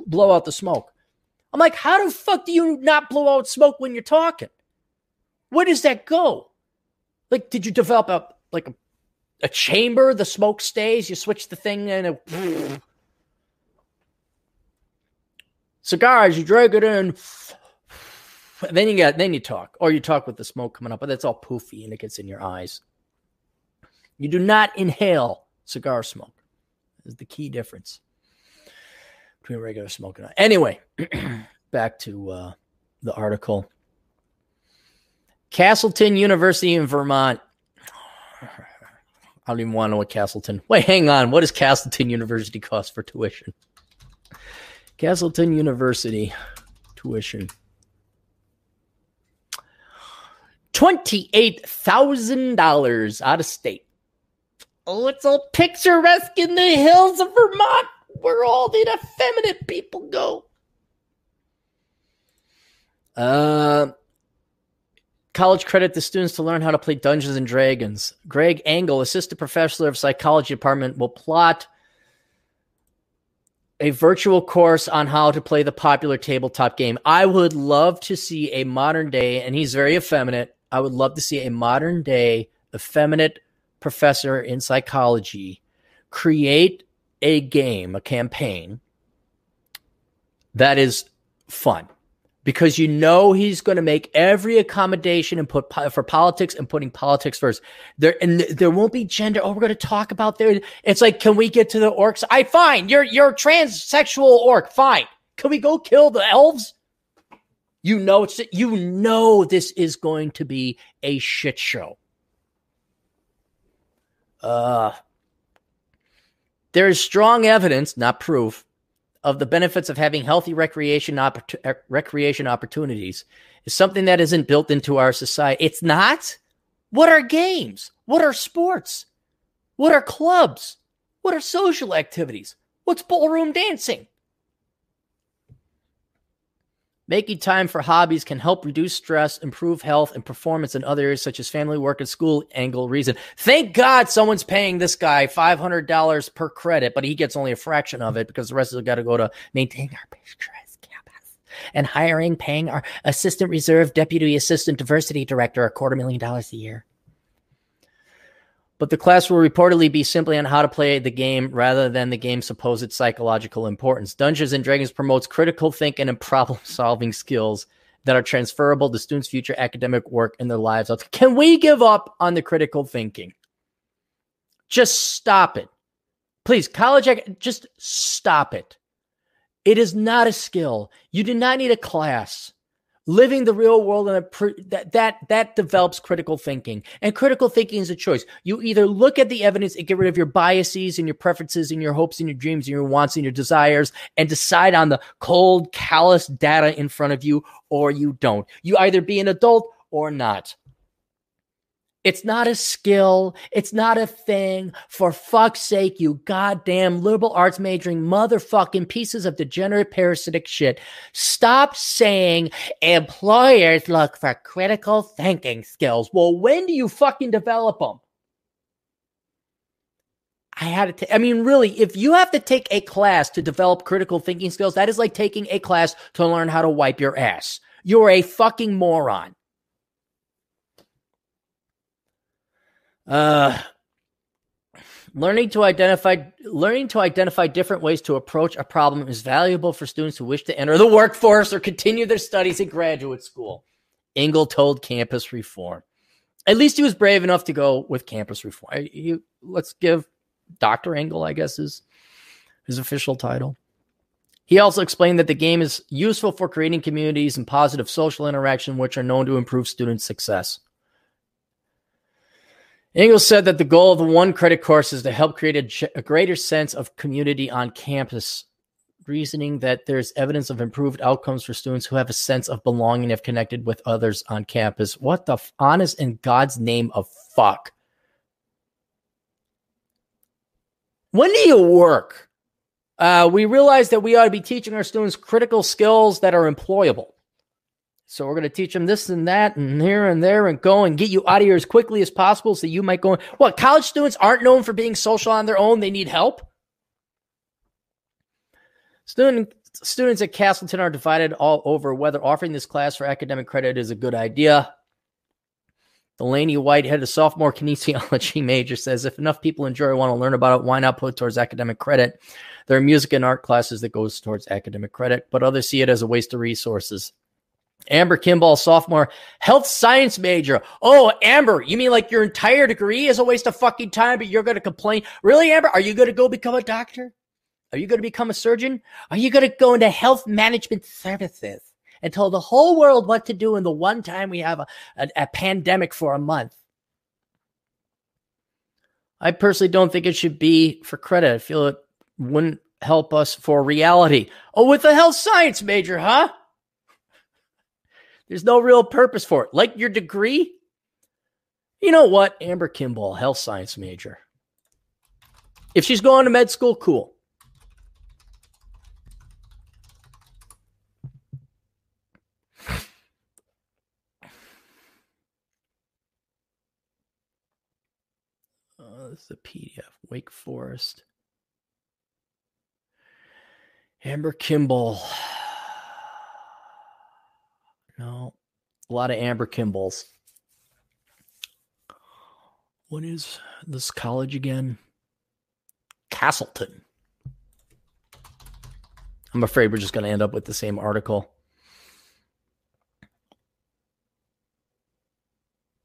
blow out the smoke. I'm like, how the fuck do you not blow out smoke when you're talking? Where does that go? Like, did you develop a like a, a chamber? The smoke stays. You switch the thing and it, cigars. You drag it in. Then you get then you talk, or you talk with the smoke coming up, but that's all poofy and it gets in your eyes. You do not inhale cigar smoke is the key difference between regular smoke and anyway back to uh, the article castleton university in vermont. I don't even want to know what castleton wait hang on what does castleton university cost for tuition? Castleton university tuition. $28000 out of state. Oh, it's all picturesque in the hills of Vermont where all the effeminate people go. Uh, college credit the students to learn how to play Dungeons and Dragons. Greg Engel, assistant professor of psychology department, will plot a virtual course on how to play the popular tabletop game. I would love to see a modern day, and he's very effeminate. I would love to see a modern day effeminate professor in psychology create a game, a campaign that is fun because you know he's going to make every accommodation and put for politics and putting politics first. There and there won't be gender. Oh, we're going to talk about there. It's like, can we get to the orcs? I fine. You're you're transsexual orc. Fine. Can we go kill the elves? You know it's you know this is going to be a shit show. Uh, there is strong evidence, not proof, of the benefits of having healthy recreation uh, recreation opportunities. Is something that isn't built into our society. It's not. What are games? What are sports? What are clubs? What are social activities? What's ballroom dancing? Making time for hobbies can help reduce stress, improve health and performance in other areas such as family, work, and school. Engel reason. Thank God someone's paying this guy $500 per credit, but he gets only a fraction of it because the rest it got to go to maintain our pictures campus and hiring, paying our assistant reserve deputy assistant diversity director a quarter million dollars a year but the class will reportedly be simply on how to play the game rather than the game's supposed psychological importance. Dungeons and Dragons promotes critical thinking and problem solving skills that are transferable to students' future academic work and their lives. Can we give up on the critical thinking? Just stop it. Please, college, just stop it. It is not a skill. You do not need a class living the real world and that that that develops critical thinking. And critical thinking is a choice. You either look at the evidence and get rid of your biases and your preferences and your hopes and your dreams and your wants and your desires and decide on the cold callous data in front of you or you don't. You either be an adult or not it's not a skill. It's not a thing. For fuck's sake, you goddamn liberal arts majoring motherfucking pieces of degenerate parasitic shit. Stop saying employers look for critical thinking skills. Well, when do you fucking develop them? I had to. T- I mean, really, if you have to take a class to develop critical thinking skills, that is like taking a class to learn how to wipe your ass. You're a fucking moron. Uh, learning to identify learning to identify different ways to approach a problem is valuable for students who wish to enter the workforce or continue their studies in graduate school. Engel told Campus Reform. At least he was brave enough to go with Campus Reform. He, let's give Dr. Engel, I guess, is his official title. He also explained that the game is useful for creating communities and positive social interaction, which are known to improve student success. Engels said that the goal of the one credit course is to help create a, a, greater sense of community on campus, reasoning that there's evidence of improved outcomes for students who have a sense of belonging if connected with others on campus. What the f- honest in God's name of fuck? When do you work? Uh, we realize that we ought to be teaching our students critical skills that are employable. So we're going to teach them this and that and here and there and go and get you out of here as quickly as possible so you might go. What college students aren't known for being social on their own. They need help. Student, students at Castleton are divided all over whether offering this class for academic credit is a good idea. Delaney Whitehead, a sophomore kinesiology major, says if enough people enjoy want to learn about it, why not put towards academic credit? There are music and art classes that goes towards academic credit, but others see it as a waste of resources. Amber Kimball, sophomore, health science major. Oh, Amber, you mean like your entire degree is a waste of fucking time, but you're going to complain? Really, Amber? Are you going to go become a doctor? Are you going to become a surgeon? Are you going to go into health management services and tell the whole world what to do in the one time we have a, a, a pandemic for a month? I personally don't think it should be for credit. I feel it wouldn't help us for reality. Oh, with a health science major, huh? There's no real purpose for it. Like your degree, you know what? Amber Kimball, health science major. If she's going to med school, cool. Uh, this is a PDF. Wake Forest. Amber Kimball. No, a lot of Amber Kimballs. What is this college again? Castleton. I'm afraid we're just going to end up with the same article.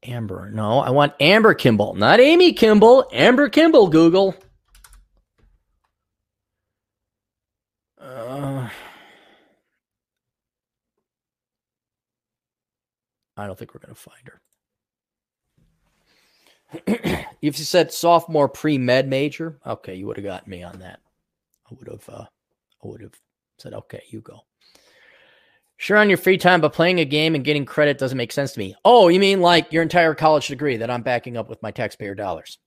Amber. No, I want Amber Kimball, not Amy Kimball. Amber Kimball, Google. I don't think we're going to find her. if you said sophomore pre med major, okay, you would have gotten me on that. I would have, uh, I would have said, okay, you go. Sure, on your free time, but playing a game and getting credit doesn't make sense to me. Oh, you mean like your entire college degree that I'm backing up with my taxpayer dollars?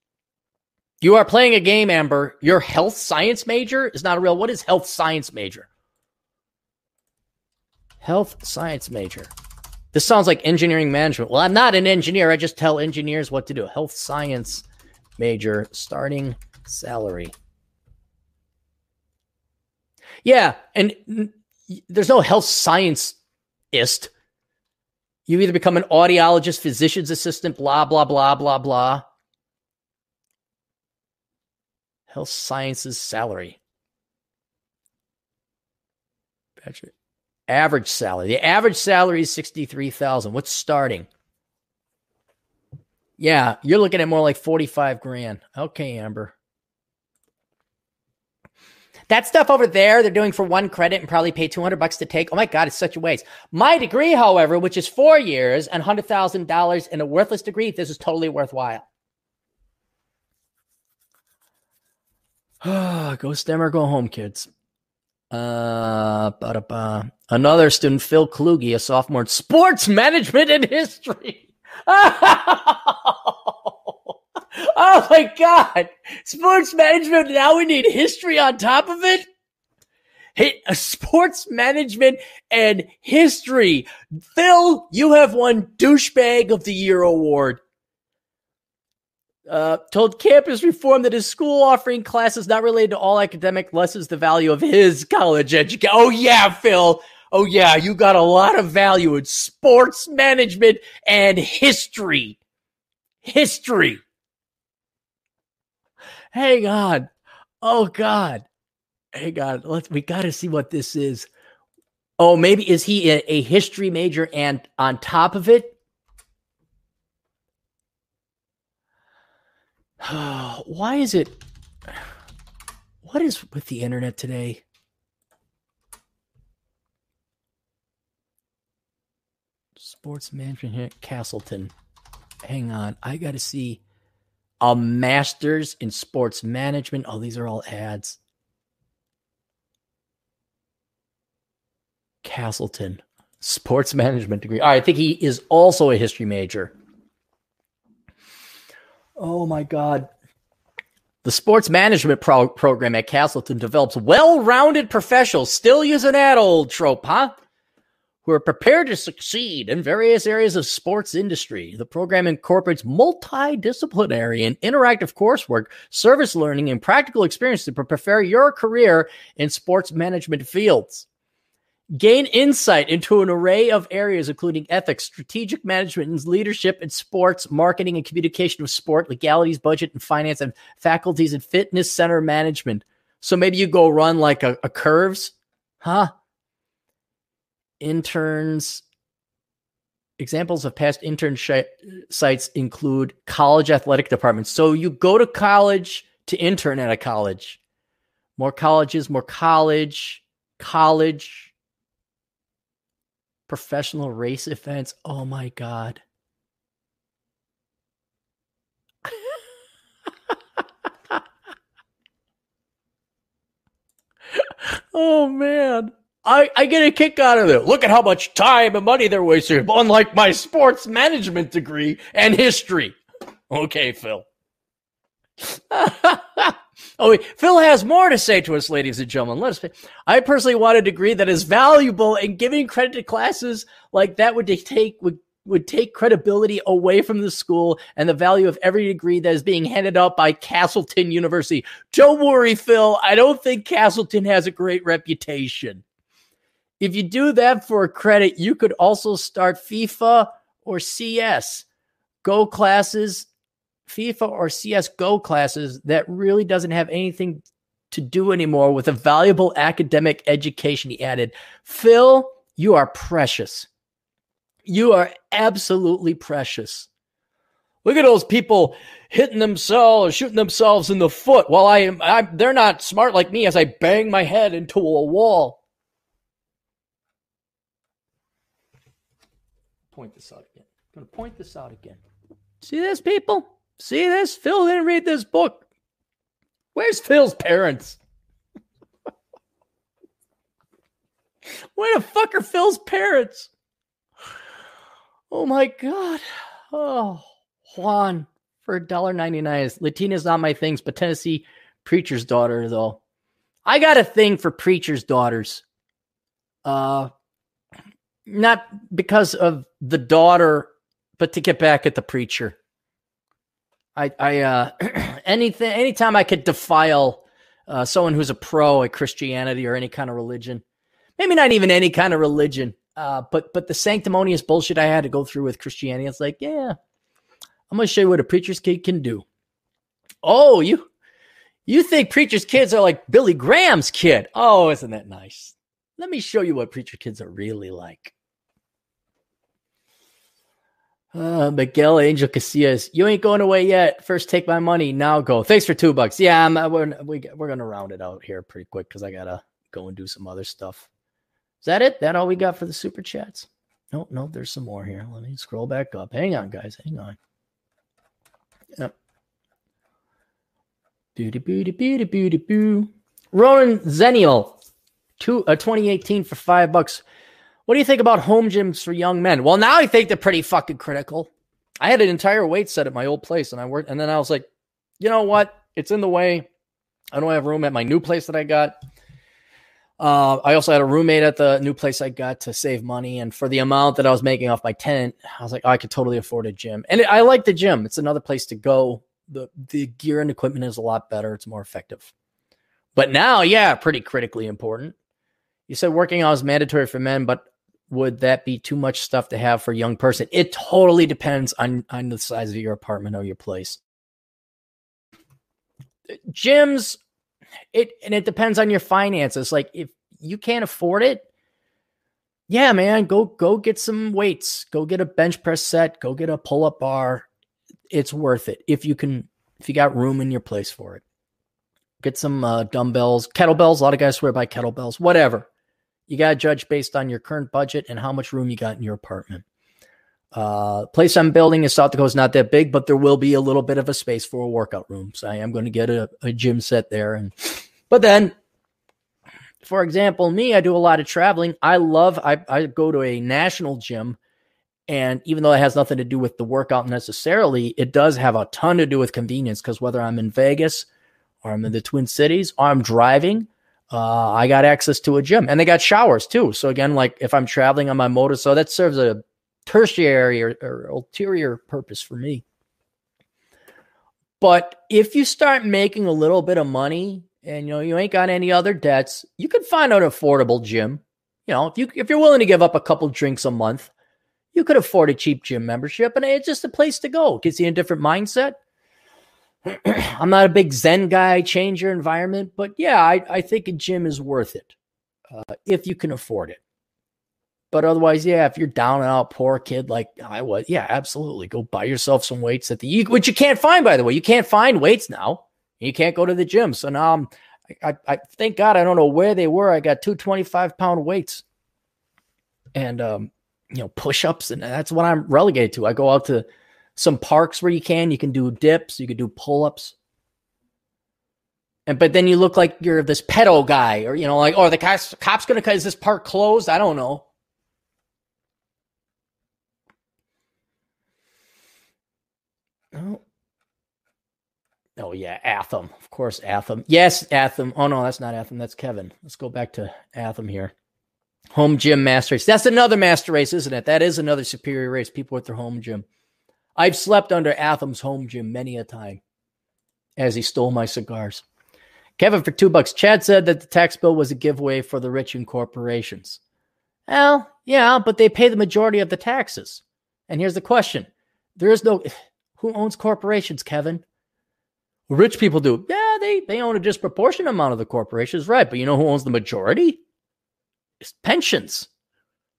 You are playing a game, Amber. Your health science major is not a real. What is health science major? Health science major. This sounds like engineering management. Well, I'm not an engineer. I just tell engineers what to do. Health science major, starting salary. Yeah, and there's no health scienceist. You either become an audiologist, physician's assistant, blah, blah, blah, blah, blah. Health sciences salary. Average salary. The average salary is 63,000. What's starting? Yeah, you're looking at more like 45 grand. Okay, Amber. That stuff over there, they're doing for one credit and probably pay 200 bucks to take. Oh my God, it's such a waste. My degree, however, which is four years and $100,000 in a worthless degree, this is totally worthwhile. go STEM or go home, kids. Uh. Another student, Phil Kluge, a sophomore in sports management and history. Oh my God. Sports management. Now we need history on top of it. Hey, sports management and history. Phil, you have won douchebag of the year award. Uh, told campus reform that his school offering classes not related to all academic lessens the value of his college education. Oh yeah, Phil. Oh yeah, you got a lot of value in sports management and history. History. Hang on. Oh God. Hang on. Let's we gotta see what this is. Oh, maybe is he a, a history major and on top of it? Why is it what is with the internet today? Sports management here at Castleton. Hang on. I got to see a master's in sports management. Oh, these are all ads. Castleton, sports management degree. I think he is also a history major. Oh my God. The sports management pro- program at Castleton develops well rounded professionals. Still an ad old trope, huh? who are prepared to succeed in various areas of sports industry. The program incorporates multidisciplinary and interactive coursework, service learning, and practical experience to prepare your career in sports management fields. Gain insight into an array of areas, including ethics, strategic management, and leadership in sports, marketing and communication of sport, legalities, budget and finance, and faculties and fitness center management. So maybe you go run like a, a curves, huh? interns examples of past internship sites include college athletic departments. So you go to college to intern at a college. More colleges, more college, college, professional race events. Oh my God. oh man. I, I get a kick out of it. Look at how much time and money they're wasting, unlike my sports management degree and history. Okay, Phil. oh. Phil has more to say to us, ladies and gentlemen. Let us. I personally want a degree that is valuable, and giving credit to classes like that would take would would take credibility away from the school and the value of every degree that is being handed out by Castleton University. Don't worry, Phil. I don't think Castleton has a great reputation. If you do that for a credit, you could also start FIFA or CS Go classes, FIFA or CS Go classes that really doesn't have anything to do anymore with a valuable academic education. He added, Phil, you are precious. You are absolutely precious. Look at those people hitting themselves, or shooting themselves in the foot while I am, I'm, they're not smart like me as I bang my head into a wall. point this out again. I'm going to point this out again. See this, people? See this? Phil didn't read this book. Where's Phil's parents? Where the fuck are Phil's parents? Oh my god. Oh, Juan for $1.99. is Latina's not my things, but Tennessee preacher's daughter, though. I got a thing for preacher's daughters. Uh not because of the daughter, but to get back at the preacher. I, I, uh, anything, anytime I could defile uh, someone who's a pro at Christianity or any kind of religion, maybe not even any kind of religion, uh, but but the sanctimonious bullshit I had to go through with Christianity, it's like, yeah, I'm gonna show you what a preacher's kid can do. Oh, you you think preacher's kids are like Billy Graham's kid? Oh, isn't that nice? Let me show you what preacher kids are really like. Uh, Miguel Angel Casillas, you ain't going away yet. First, take my money. Now go. Thanks for two bucks. Yeah, I'm, uh, we're we, we're gonna round it out here pretty quick because I gotta go and do some other stuff. Is that it? That all we got for the super chats? No, no, there's some more here. Let me scroll back up. Hang on, guys. Hang on. Yep. Booty booty booty booty boo. Ronan Zenial, two uh, 2018 for five bucks. What do you think about home gyms for young men? Well, now I think they're pretty fucking critical. I had an entire weight set at my old place, and I worked, and then I was like, you know what? It's in the way. I don't have room at my new place that I got. Uh, I also had a roommate at the new place I got to save money, and for the amount that I was making off my tent, I was like, oh, I could totally afford a gym, and it, I like the gym. It's another place to go. the The gear and equipment is a lot better. It's more effective. But now, yeah, pretty critically important. You said working out is mandatory for men, but would that be too much stuff to have for a young person? It totally depends on on the size of your apartment or your place. Gyms, it and it depends on your finances. Like if you can't afford it, yeah, man, go go get some weights. Go get a bench press set. Go get a pull up bar. It's worth it if you can. If you got room in your place for it, get some uh, dumbbells, kettlebells. A lot of guys swear by kettlebells. Whatever you got to judge based on your current budget and how much room you got in your apartment. Uh, place I'm building in South Dakota is not that big, but there will be a little bit of a space for a workout room. So I am going to get a, a gym set there. And but then, for example, me, I do a lot of traveling. I love I, I go to a national gym, and even though it has nothing to do with the workout necessarily, it does have a ton to do with convenience. Because whether I'm in Vegas or I'm in the Twin Cities or I'm driving, uh, I got access to a gym and they got showers too. So again, like if I'm traveling on my motor, so that serves a tertiary or, or ulterior purpose for me. But if you start making a little bit of money and you know you ain't got any other debts, you can find an affordable gym. You know, if you if you're willing to give up a couple drinks a month, you could afford a cheap gym membership, and it's just a place to go. Gets you a different mindset. I'm not a big Zen guy, change your environment, but yeah, I, I think a gym is worth it uh, if you can afford it. But otherwise, yeah, if you're down and out, poor kid like I was, yeah, absolutely, go buy yourself some weights at the which you can't find by the way. You can't find weights now. You can't go to the gym. So now I'm, I, I thank God I don't know where they were. I got two 25 pound weights, and um, you know, push ups, and that's what I'm relegated to. I go out to some parks where you can. You can do dips, you can do pull ups. And but then you look like you're this pedo guy, or you know, like, oh, the cops cops gonna is this park closed? I don't know. Oh. Oh yeah, Atham. Of course, Atham. Yes, Atham. Oh no, that's not Atham. That's Kevin. Let's go back to Atham here. Home gym master race. That's another master race, isn't it? That is another superior race. People with their home gym. I've slept under Atham's home gym many a time as he stole my cigars. Kevin for two bucks. Chad said that the tax bill was a giveaway for the rich and corporations. Well, yeah, but they pay the majority of the taxes. And here's the question there is no who owns corporations, Kevin? Rich people do. Yeah, they, they own a disproportionate amount of the corporations, right? But you know who owns the majority? It's pensions.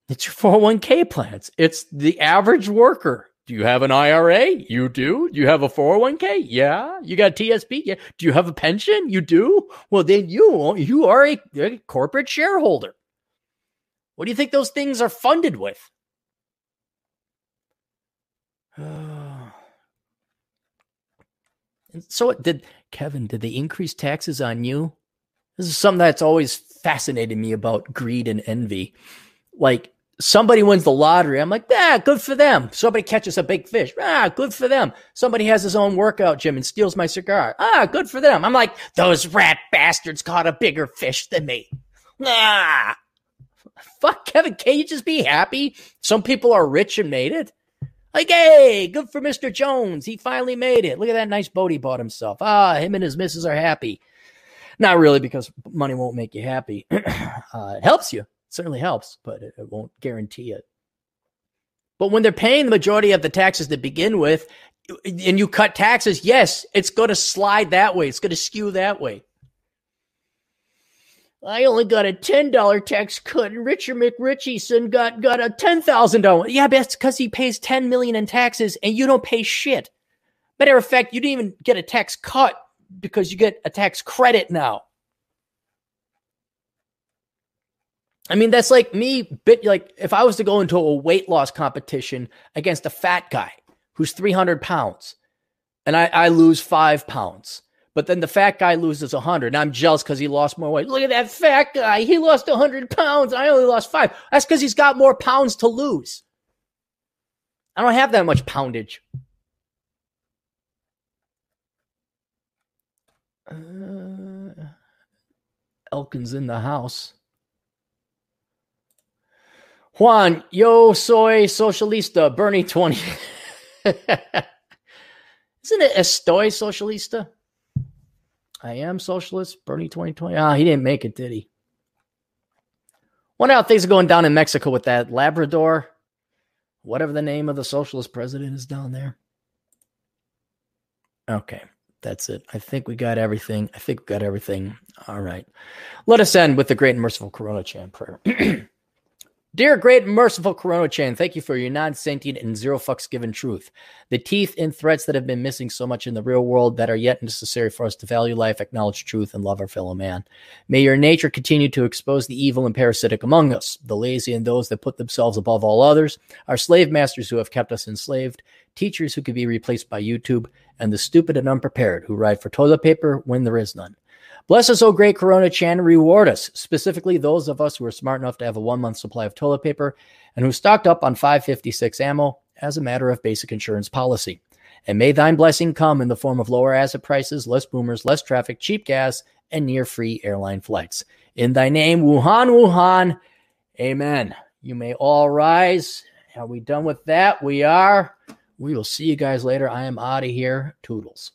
It's your 401k plans. It's the average worker. Do you have an IRA? You do. Do you have a 401k? Yeah. You got TSP? Yeah. Do you have a pension? You do. Well, then you you are a, a corporate shareholder. What do you think those things are funded with? so did Kevin, did they increase taxes on you? This is something that's always fascinated me about greed and envy. Like somebody wins the lottery. I'm like, yeah, good for them. Somebody catches a big fish. Ah, good for them. Somebody has his own workout gym and steals my cigar. Ah, good for them. I'm like, those rat bastards caught a bigger fish than me. Ah. Fuck Kevin, can you just be happy? Some people are rich and made it. Like, hey, good for Mr. Jones. He finally made it. Look at that nice boat he bought himself. Ah, him and his missus are happy. Not really, because money won't make you happy. uh, it helps you. Certainly helps, but it, it won't guarantee it. But when they're paying the majority of the taxes to begin with, and you cut taxes, yes, it's going to slide that way. It's going to skew that way. I only got a ten dollar tax cut, and Richard McRitchieson got got a ten thousand dollar. Yeah, but that's because he pays ten million in taxes, and you don't pay shit. Matter of fact, you didn't even get a tax cut because you get a tax credit now. I mean, that's like me, bit like if I was to go into a weight loss competition against a fat guy who's 300 pounds and I, I lose five pounds but then the fat guy loses 100. And I'm jealous because he lost more weight. Look at that fat guy. He lost 100 pounds. I only lost five. That's because he's got more pounds to lose. I don't have that much poundage. Uh, Elkin's in the house. Juan, yo soy socialista, Bernie 20. Isn't it Estoy socialista? I am socialist. Bernie 2020. Ah, he didn't make it, did he? Wonder how things are going down in Mexico with that Labrador, whatever the name of the socialist president is down there. Okay, that's it. I think we got everything. I think we got everything. All right. Let us end with the great and merciful Corona chant prayer. Dear great merciful Corona Chan, thank you for your non sentient and zero fucks given truth. The teeth and threats that have been missing so much in the real world that are yet necessary for us to value life, acknowledge truth, and love our fellow man. May your nature continue to expose the evil and parasitic among us, the lazy and those that put themselves above all others, our slave masters who have kept us enslaved, teachers who could be replaced by YouTube, and the stupid and unprepared who ride for toilet paper when there is none. Bless us, O great Corona Chan, reward us, specifically those of us who are smart enough to have a one month supply of toilet paper and who stocked up on 556 ammo as a matter of basic insurance policy. And may thine blessing come in the form of lower asset prices, less boomers, less traffic, cheap gas, and near free airline flights. In thy name, Wuhan, Wuhan. Amen. You may all rise. Are we done with that? We are. We will see you guys later. I am out of here. Toodles.